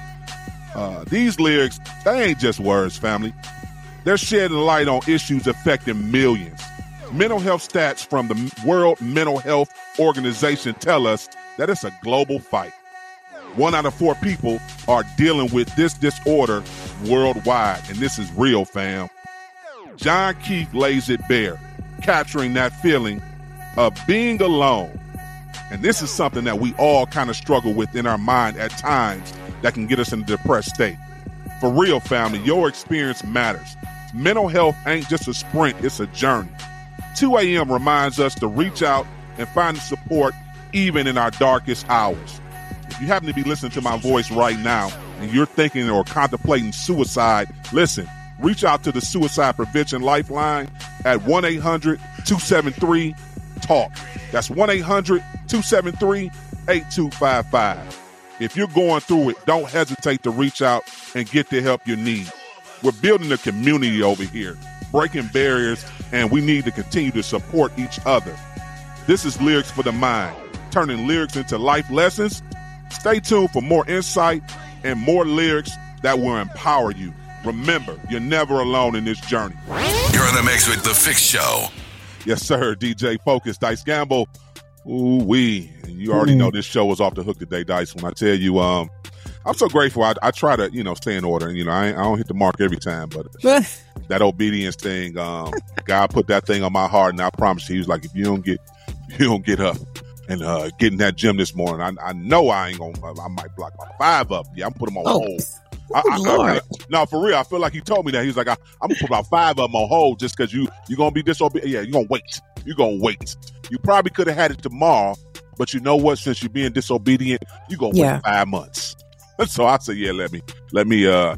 Uh, these lyrics, they ain't just words, family. They're shedding light on issues affecting millions. Mental health stats from the World Mental Health Organization tell us that it's a global fight. One out of four people are dealing with this disorder worldwide, and this is real, fam. Jon Keith lays it bare, capturing that feeling of being alone. And this is something that we all kind of struggle with in our mind at times that can get us in a depressed state. For real, family, your experience matters. Mental health ain't just a sprint, it's a journey. 2 a.m. reminds us to reach out and find the support even in our darkest hours. If you happen to be listening to my voice right now and you're thinking or contemplating suicide, listen, reach out to the Suicide Prevention Lifeline at 1 800 273 TALK. That's 1 800 273 8255. If you're going through it, don't hesitate to reach out and get the help you need. We're building a community over here, breaking barriers, and we need to continue to support each other. This is Lyrics for the Mind, turning lyrics into life lessons. Stay tuned for more insight and more lyrics that will empower you. Remember, you're never alone in this journey. You're in the mix with The Fix Show. Yes, sir. DJ Focus, Dice Gamble. Ooh we. You already know this show was off the hook today, Dice. When I tell you, um, I'm so grateful. I, I try to, you know, stay in order. And, you know, I, I don't hit the mark every time, but <laughs> that obedience thing, um, God put that thing on my heart, and I promise you, He was like, if you don't get, <laughs> you don't get up and uh, get in that gym this morning, I, I know I ain't gonna. I might block about five up. Yeah, I'm put them on Oh. hold. I, I, I, Lord. no, for real. I feel like he told me that. He's like, I, I'm gonna put about five of them on hold just because you you're gonna be disobedient. Yeah, you're gonna wait. You're gonna wait. You probably could have had it tomorrow, but you know what? Since you're being disobedient, you're gonna Yeah. wait five months. <laughs> So I say, yeah, let me let me uh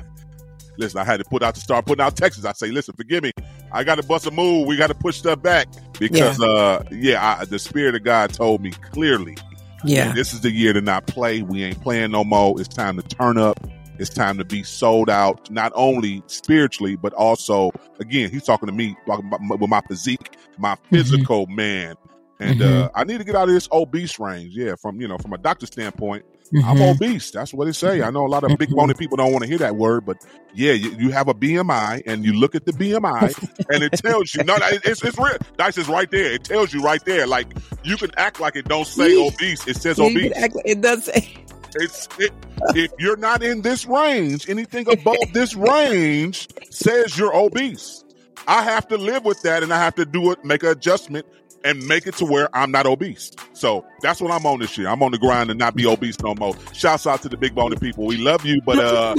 listen. I had to put out to start putting out Texas. I say, listen, forgive me. I got to bust a move. We got to push stuff back because uh yeah, I, the spirit of God told me clearly Yeah. this is the year to not play. We ain't playing no more. It's time to turn up. It's time to be sold out, not only spiritually, but also, again, he's talking to me talking about my, with my physique, my physical man. And uh, I need to get out of this obese range. Yeah, from you know, from a doctor standpoint, I'm Mhm. obese. That's what it say. I know a lot of big boned people don't want to hear that word, but yeah, you, you have a BMI, and you look at the BMI, and it tells you. No, no, it- it's it's real. Dice is right there. It tells you right there. Like you can act like it don't say obese. It says you obese. act like- it does say. It's it, if you're not in this range, anything above this range says you're obese. I have to live with that, and I have to do it, make an adjustment and make it to where I'm not obese. So that's what I'm on this year. I'm on the grind and not be obese no more. Shouts out to the big boned people. We love you, but uh,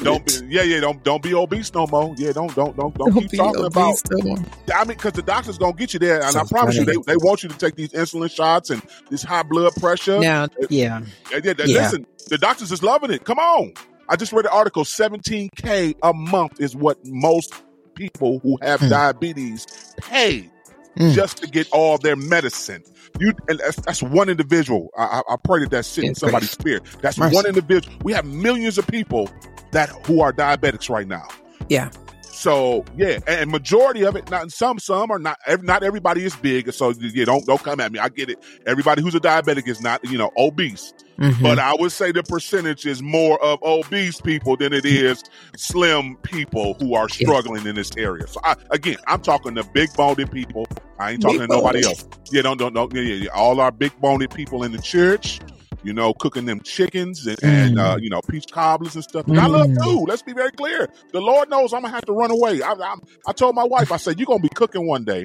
don't be, yeah, yeah, don't don't be obese no more. Yeah, don't don't don't don't, Don't keep be talking about. obese no more. I mean, because the doctor's gonna get you there, and So I promise you, they, they want you to take these insulin shots and this high blood pressure. Now, yeah, Yeah, yeah, Yeah. Listen, the doctors is loving it. Come on. I just read an article. 17K a month is what most people who have Mm. diabetes pay Mm. just to get all their medicine. You and that's, that's one individual. I, I, I pray that that's sitting in somebody's spirit. That's Mercy. one individual. We have millions of people that who are diabetics right now. yeah, So yeah, and majority of it, not some, some are not. Not everybody is big. So yeah, don't don't come at me. I get it. Everybody who's a diabetic is not you know obese. Mhm. But I would say the percentage is more of obese people than it is slim people who are struggling in this area. So I, again, I'm talking to big boned people. I ain't talking Big to nobody boned. else. Yeah, don't don't don't. Yeah, yeah, yeah. All our big boned people in the church. You know, cooking them chickens and, and uh, you know peach cobblers and stuff. And I love Mm. food. Let's be very clear. The Lord knows I'm gonna have to run away. I, I, I told my wife, I said, "You're gonna be cooking one day."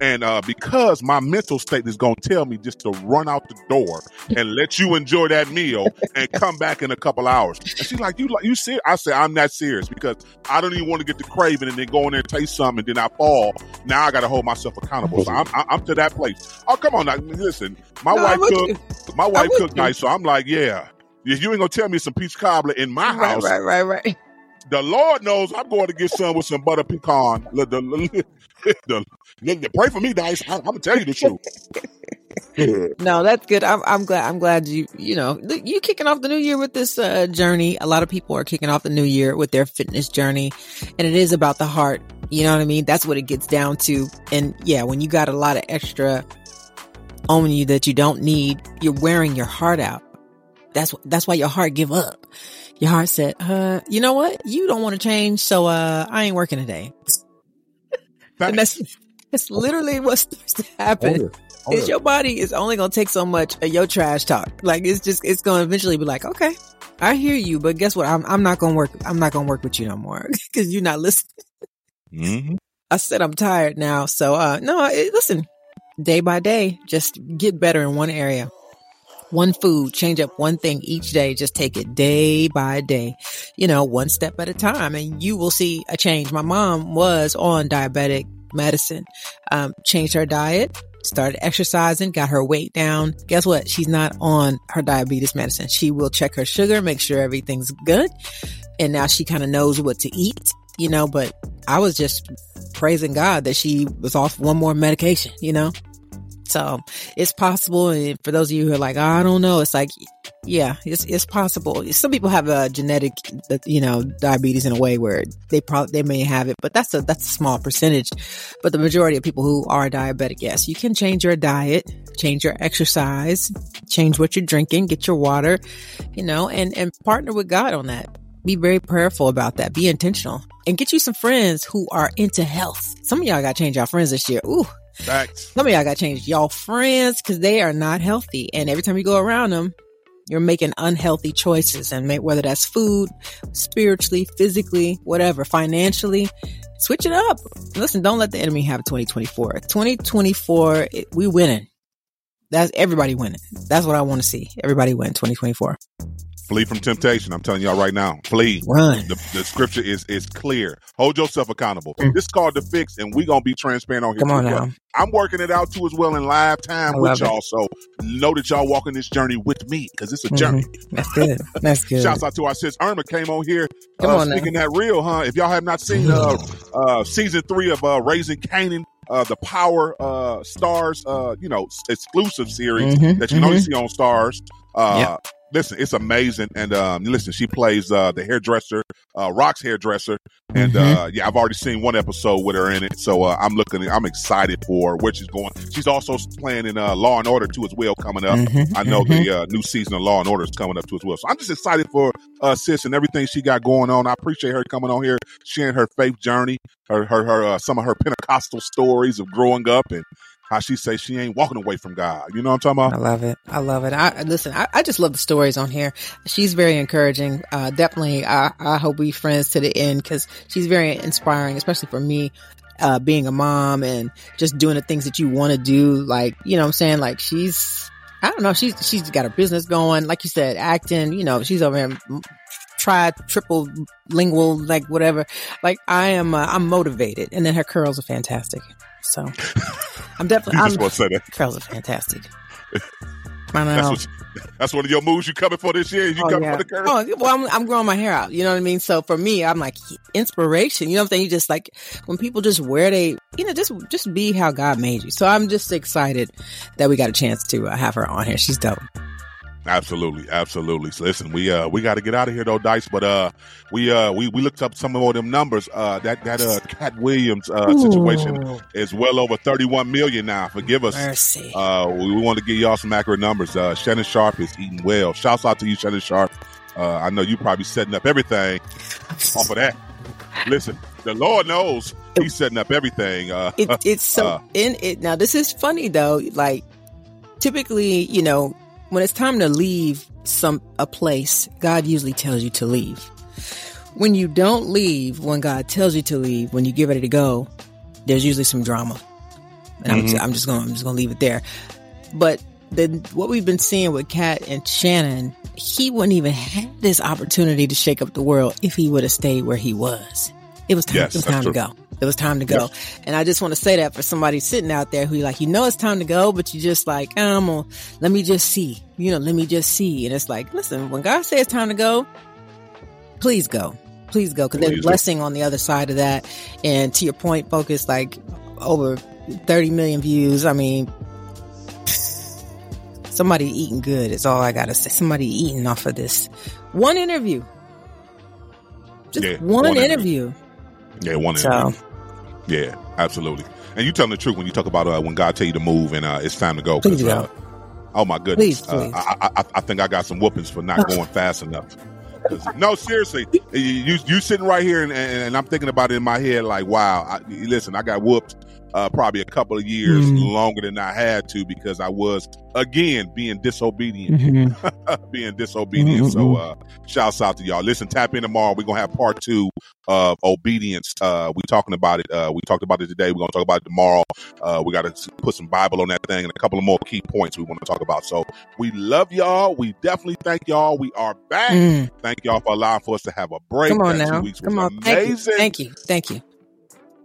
And uh, because my mental state is going to tell me just to run out the door and let you enjoy that meal and come back in a couple hours. And she's like, "You like you serious?" I said, "I'm not serious because I don't even want to get the craving and then go in there and taste something and then I fall. Now I got to hold myself accountable. So I'm I'm to that place. Oh come on, now listen. My No, wife cooked. My wife cooked nice, so I'm like, yeah. If you ain't gonna tell me some peach cobbler in my right, house, right, right, right. The Lord knows I'm going to get some with some butter pecan. <laughs> The- the- the- the- pray for me, Dice. I, I'm gonna tell you the truth. <laughs> No, that's good. I'm, I'm glad. I'm glad you, you know, you kicking off the new year with this uh, journey. A lot of people are kicking off the new year with their fitness journey, and it is about the heart. You know what I mean? That's what it gets down to. And yeah, when you got a lot of extra on you that you don't need, you're wearing your heart out. That's that's why your heart give up. Your heart said, "Uh, you know what? You don't want to change, so uh, I ain't working today." And that's that's literally what starts to happen is your body is only gonna take so much of your trash talk. Like it's just it's gonna eventually be like, okay, I hear you, but guess what? I'm I'm not gonna work. I'm not gonna work with you no more <laughs> because you're not listening. Mm-hmm. I said I'm tired now, so uh no, it, listen, day by day, just get better in one area. One food, change up one thing each day. Just take it day by day, you know, one step at a time, and you will see a change. My mom was on diabetic medicine, um, changed her diet, started exercising, got her weight down. Guess what? She's not on her diabetes medicine. She will check her sugar, make sure everything's good. And now she kind of knows what to eat, you know, but I was just praising God that she was off one more medication, you know? So it's possible. And for those of you who are like, oh, I don't know, it's like, yeah, it's, it's possible. Some people have a genetic, you know, diabetes in a way where they probably, they may have it, but that's a, that's a small percentage. But the majority of people who are diabetic, yes, you can change your diet, change your exercise, change what you're drinking, get your water, you know, and, and partner with God on that. Be very prayerful about that. Be intentional and get you some friends who are into health. Some of y'all got to change y'all friends this year. Ooh, Facts. some of y'all got to change y'all friends because they are not healthy. And every time you go around them, you're making unhealthy choices and make, whether that's food, spiritually, physically, whatever, financially, switch it up. Listen, don't let the enemy have 2024. 2024, it, we winning. That's everybody winning. That's what I want to see. Everybody win 2024. Flee from temptation. I'm telling y'all right now. Flee. Run. The, the scripture is is clear. Hold yourself accountable. Mm. This is called the fix, and we gonna be transparent on here. Come on well. now. I'm working it out too as well in live time I with y'all. So know that y'all walking this journey with me because it's a Mhm. journey. That's good. That's <laughs> good. Shouts out to our sis Irma came on here Come uh, on now. speaking that real, huh? If y'all have not seen uh, uh, season three of uh, Raising Kanan, uh, the Power uh, Starz, uh, you know, exclusive series Mhm, that you know you mhm. see on Starz. Uh, Yep. Listen, it's amazing, and um, listen, she plays uh, the hairdresser, uh, Raq's hairdresser, and Mhm. uh, yeah, I've already seen one episode with her in it, so uh, I'm looking, I'm excited for where she's going. She's also playing in uh, Law and Order too as well coming up. Mhm, I know mhm. the uh, new season of Law and Order is coming up too as well. So I'm just excited for uh, sis and everything she got going on. I appreciate her coming on here, sharing her faith journey, her her her uh, some of her Pentecostal stories of growing up and how she say she ain't walking away from God. You know what I'm talking about? I love it. I love it. I listen. I, I just love the stories on here. She's very encouraging. Uh, definitely. I, I hope we friends to the end because she's very inspiring, especially for me. uh, being a mom and just doing the things that you want to do. Like, you know what I'm saying? Like she's, I don't know, she's, she's got her business going. Like you said, acting, you know, she's over here try triple lingual, like whatever. Like I am, uh, I'm motivated. And then her curls are fantastic. So <laughs> I'm definitely, I'm, want to say that. curls are fantastic. I know. That's, what you- that's one of your moves you coming for this year. You Oh, coming yeah. for the curve? Oh, well, I'm, I'm growing my hair out. You know what I mean? So for me, I'm like inspiration. You know what I'm saying? You just like when people just wear they, you know, just just be how God made you. So I'm just excited that we got a chance to uh, have her on here. She's dope. Absolutely, absolutely. So listen, we uh we got to get out of here though, Dice. But uh we uh we, we looked up some of them numbers. Uh that that uh Katt Williams uh situation Ooh. is well over thirty one million now. Forgive us. Mercy. Uh we, we want to give y'all some accurate numbers. Uh Shannon Sharpe is eating well. Shouts out to you, Shannon Sharpe. Uh I know you probably setting up everything off of that. Listen, the Lord knows he's setting up everything. Uh it, it's so <laughs> uh, in it now this is funny though like typically you know when it's time to leave some a place god usually tells you to leave. When you don't leave when god tells you to leave when you get ready to go there's usually some drama. And I'm, Mhm. I'm just gonna i'm just gonna leave it there. But the what we've been seeing with Katt and shannon he wouldn't even have this opportunity to shake up the world if he would have stayed where he was. It was time, Yes, it was time to go it was time to go. And I just want to say that for somebody sitting out there who like, you know, it's time to go, but you just like, I'm gonna, let me just see, you know, let me just see. And it's like, listen, when God says it's time to go, please go, please go. Cause there's Please blessing on the other side of that. And to your point, focus like over 30 million views. I mean, <sighs> somebody eating good is all I gotta say. Somebody eating off of this one interview. Just Yeah, one, one interview. yeah, one So- interview. Yeah, absolutely. And you telling the truth when you talk about uh, when God tell you to move and uh, it's time to go. Please uh, oh my goodness! Please, please. Uh, I, I, I think I got some whoopings for not going fast enough. No, seriously, you you you sitting right here and, and, and I'm thinking about it in my head like, wow. I, listen, I got whooped uh, probably a couple of years Mhm. longer than I had to because I was again being disobedient Mhm. <laughs> being disobedient. So uh shouts out to y'all. Listen, tap in tomorrow. We're gonna have part two of obedience. Uh we talking about it. Uh we talked about it today. We're gonna talk about it tomorrow. Uh we gotta put some Bible on that thing and a couple of more key points we want to talk about. So we love y'all. We definitely thank y'all. We are back. Mm. Thank y'all for allowing for us to have a break. Come on That two now. weeks Come on. Thank you. Thank you. Thank you.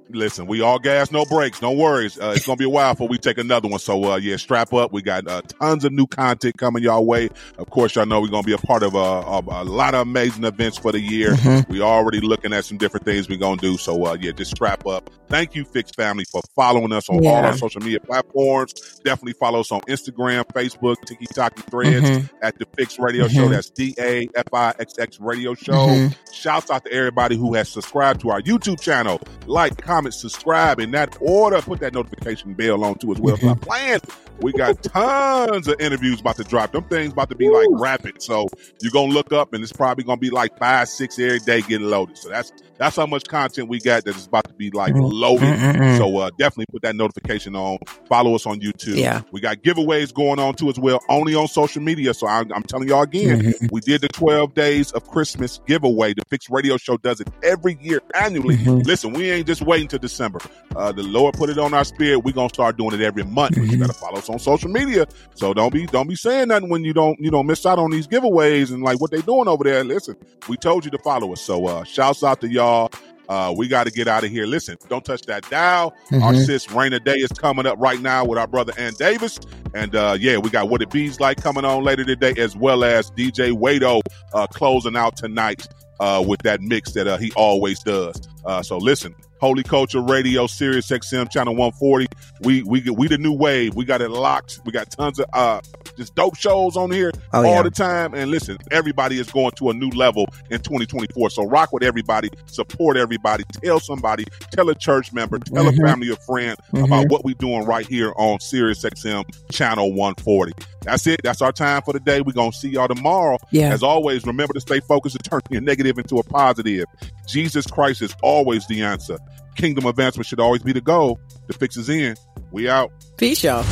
Listen, we all gas, no breaks, no worries. Uh, it's gonna be a while before we take another one. So uh, yeah, strap up. We got uh, tons of new content coming y'all way. Of course, y'all know we're gonna be a part of, uh, of a lot of amazing events for the year. Mhm. We already looking at some different things we're gonna do. So uh, yeah, just strap up. Thank you, Fix Family, for following us on all our social media platforms. Definitely follow us on Instagram, Facebook, TikTok, Threads Mhm. at the Fix Radio Show. Mhm. That's D A F I X X Radio Show. Mhm. Shouts out to everybody who has subscribed to our YouTube channel. Like, comment, subscribe in that order. Put that notification bell on too as well. Stop playing. We got tons of interviews about to drop. Them things about to be like rapid. So you're gonna look up and it's probably gonna be like five, six every day getting loaded. So that's that's how much content we got that is about to be like loaded. Mm-mm-mm. So uh, definitely put that notification on. Follow us on YouTube. Yeah. We got giveaways going on too as well, only on social media. So I'm, I'm telling y'all again, Mhm. we did the 12 days of Christmas giveaway. The Fix Radio Show does it every year, annually. Listen, we ain't just waiting till December. Uh, the Lord put it on our spirit. We're gonna start doing it every month. But you gotta follow us on social media. So don't be don't be saying nothing when you don't you know miss out on these giveaways and like what they doing over there. Listen, we told you to follow us. So uh shouts out to y'all. Uh, we got to get out of here. Listen, don't touch that dial. Our Mhm. sis Raina Day is coming up right now with our brother Ann Davis. And uh, yeah, we got What It Bees Like coming on later today, as well as DJ Wado uh, closing out tonight uh, with that mix that uh, he always does. Uh, so listen, Holy Culture Radio, Sirius XM Channel 140. We we we the new wave. We got it locked. We got tons of uh just dope shows on here Oh, all yeah. the time. And listen, everybody is going to a new level in 2024. So rock with everybody, support everybody, tell somebody, tell a church member, tell Mhm. a family or friend Mhm. about what we're doing right here on Sirius XM Channel 140. That's it. That's our time for the day. We're gonna see y'all tomorrow. Yeah. As always, remember to stay focused and turn your negative into a positive. Jesus Christ is always the answer. Kingdom advancement should always be the goal. The fix is in. We out. Peace, y'all.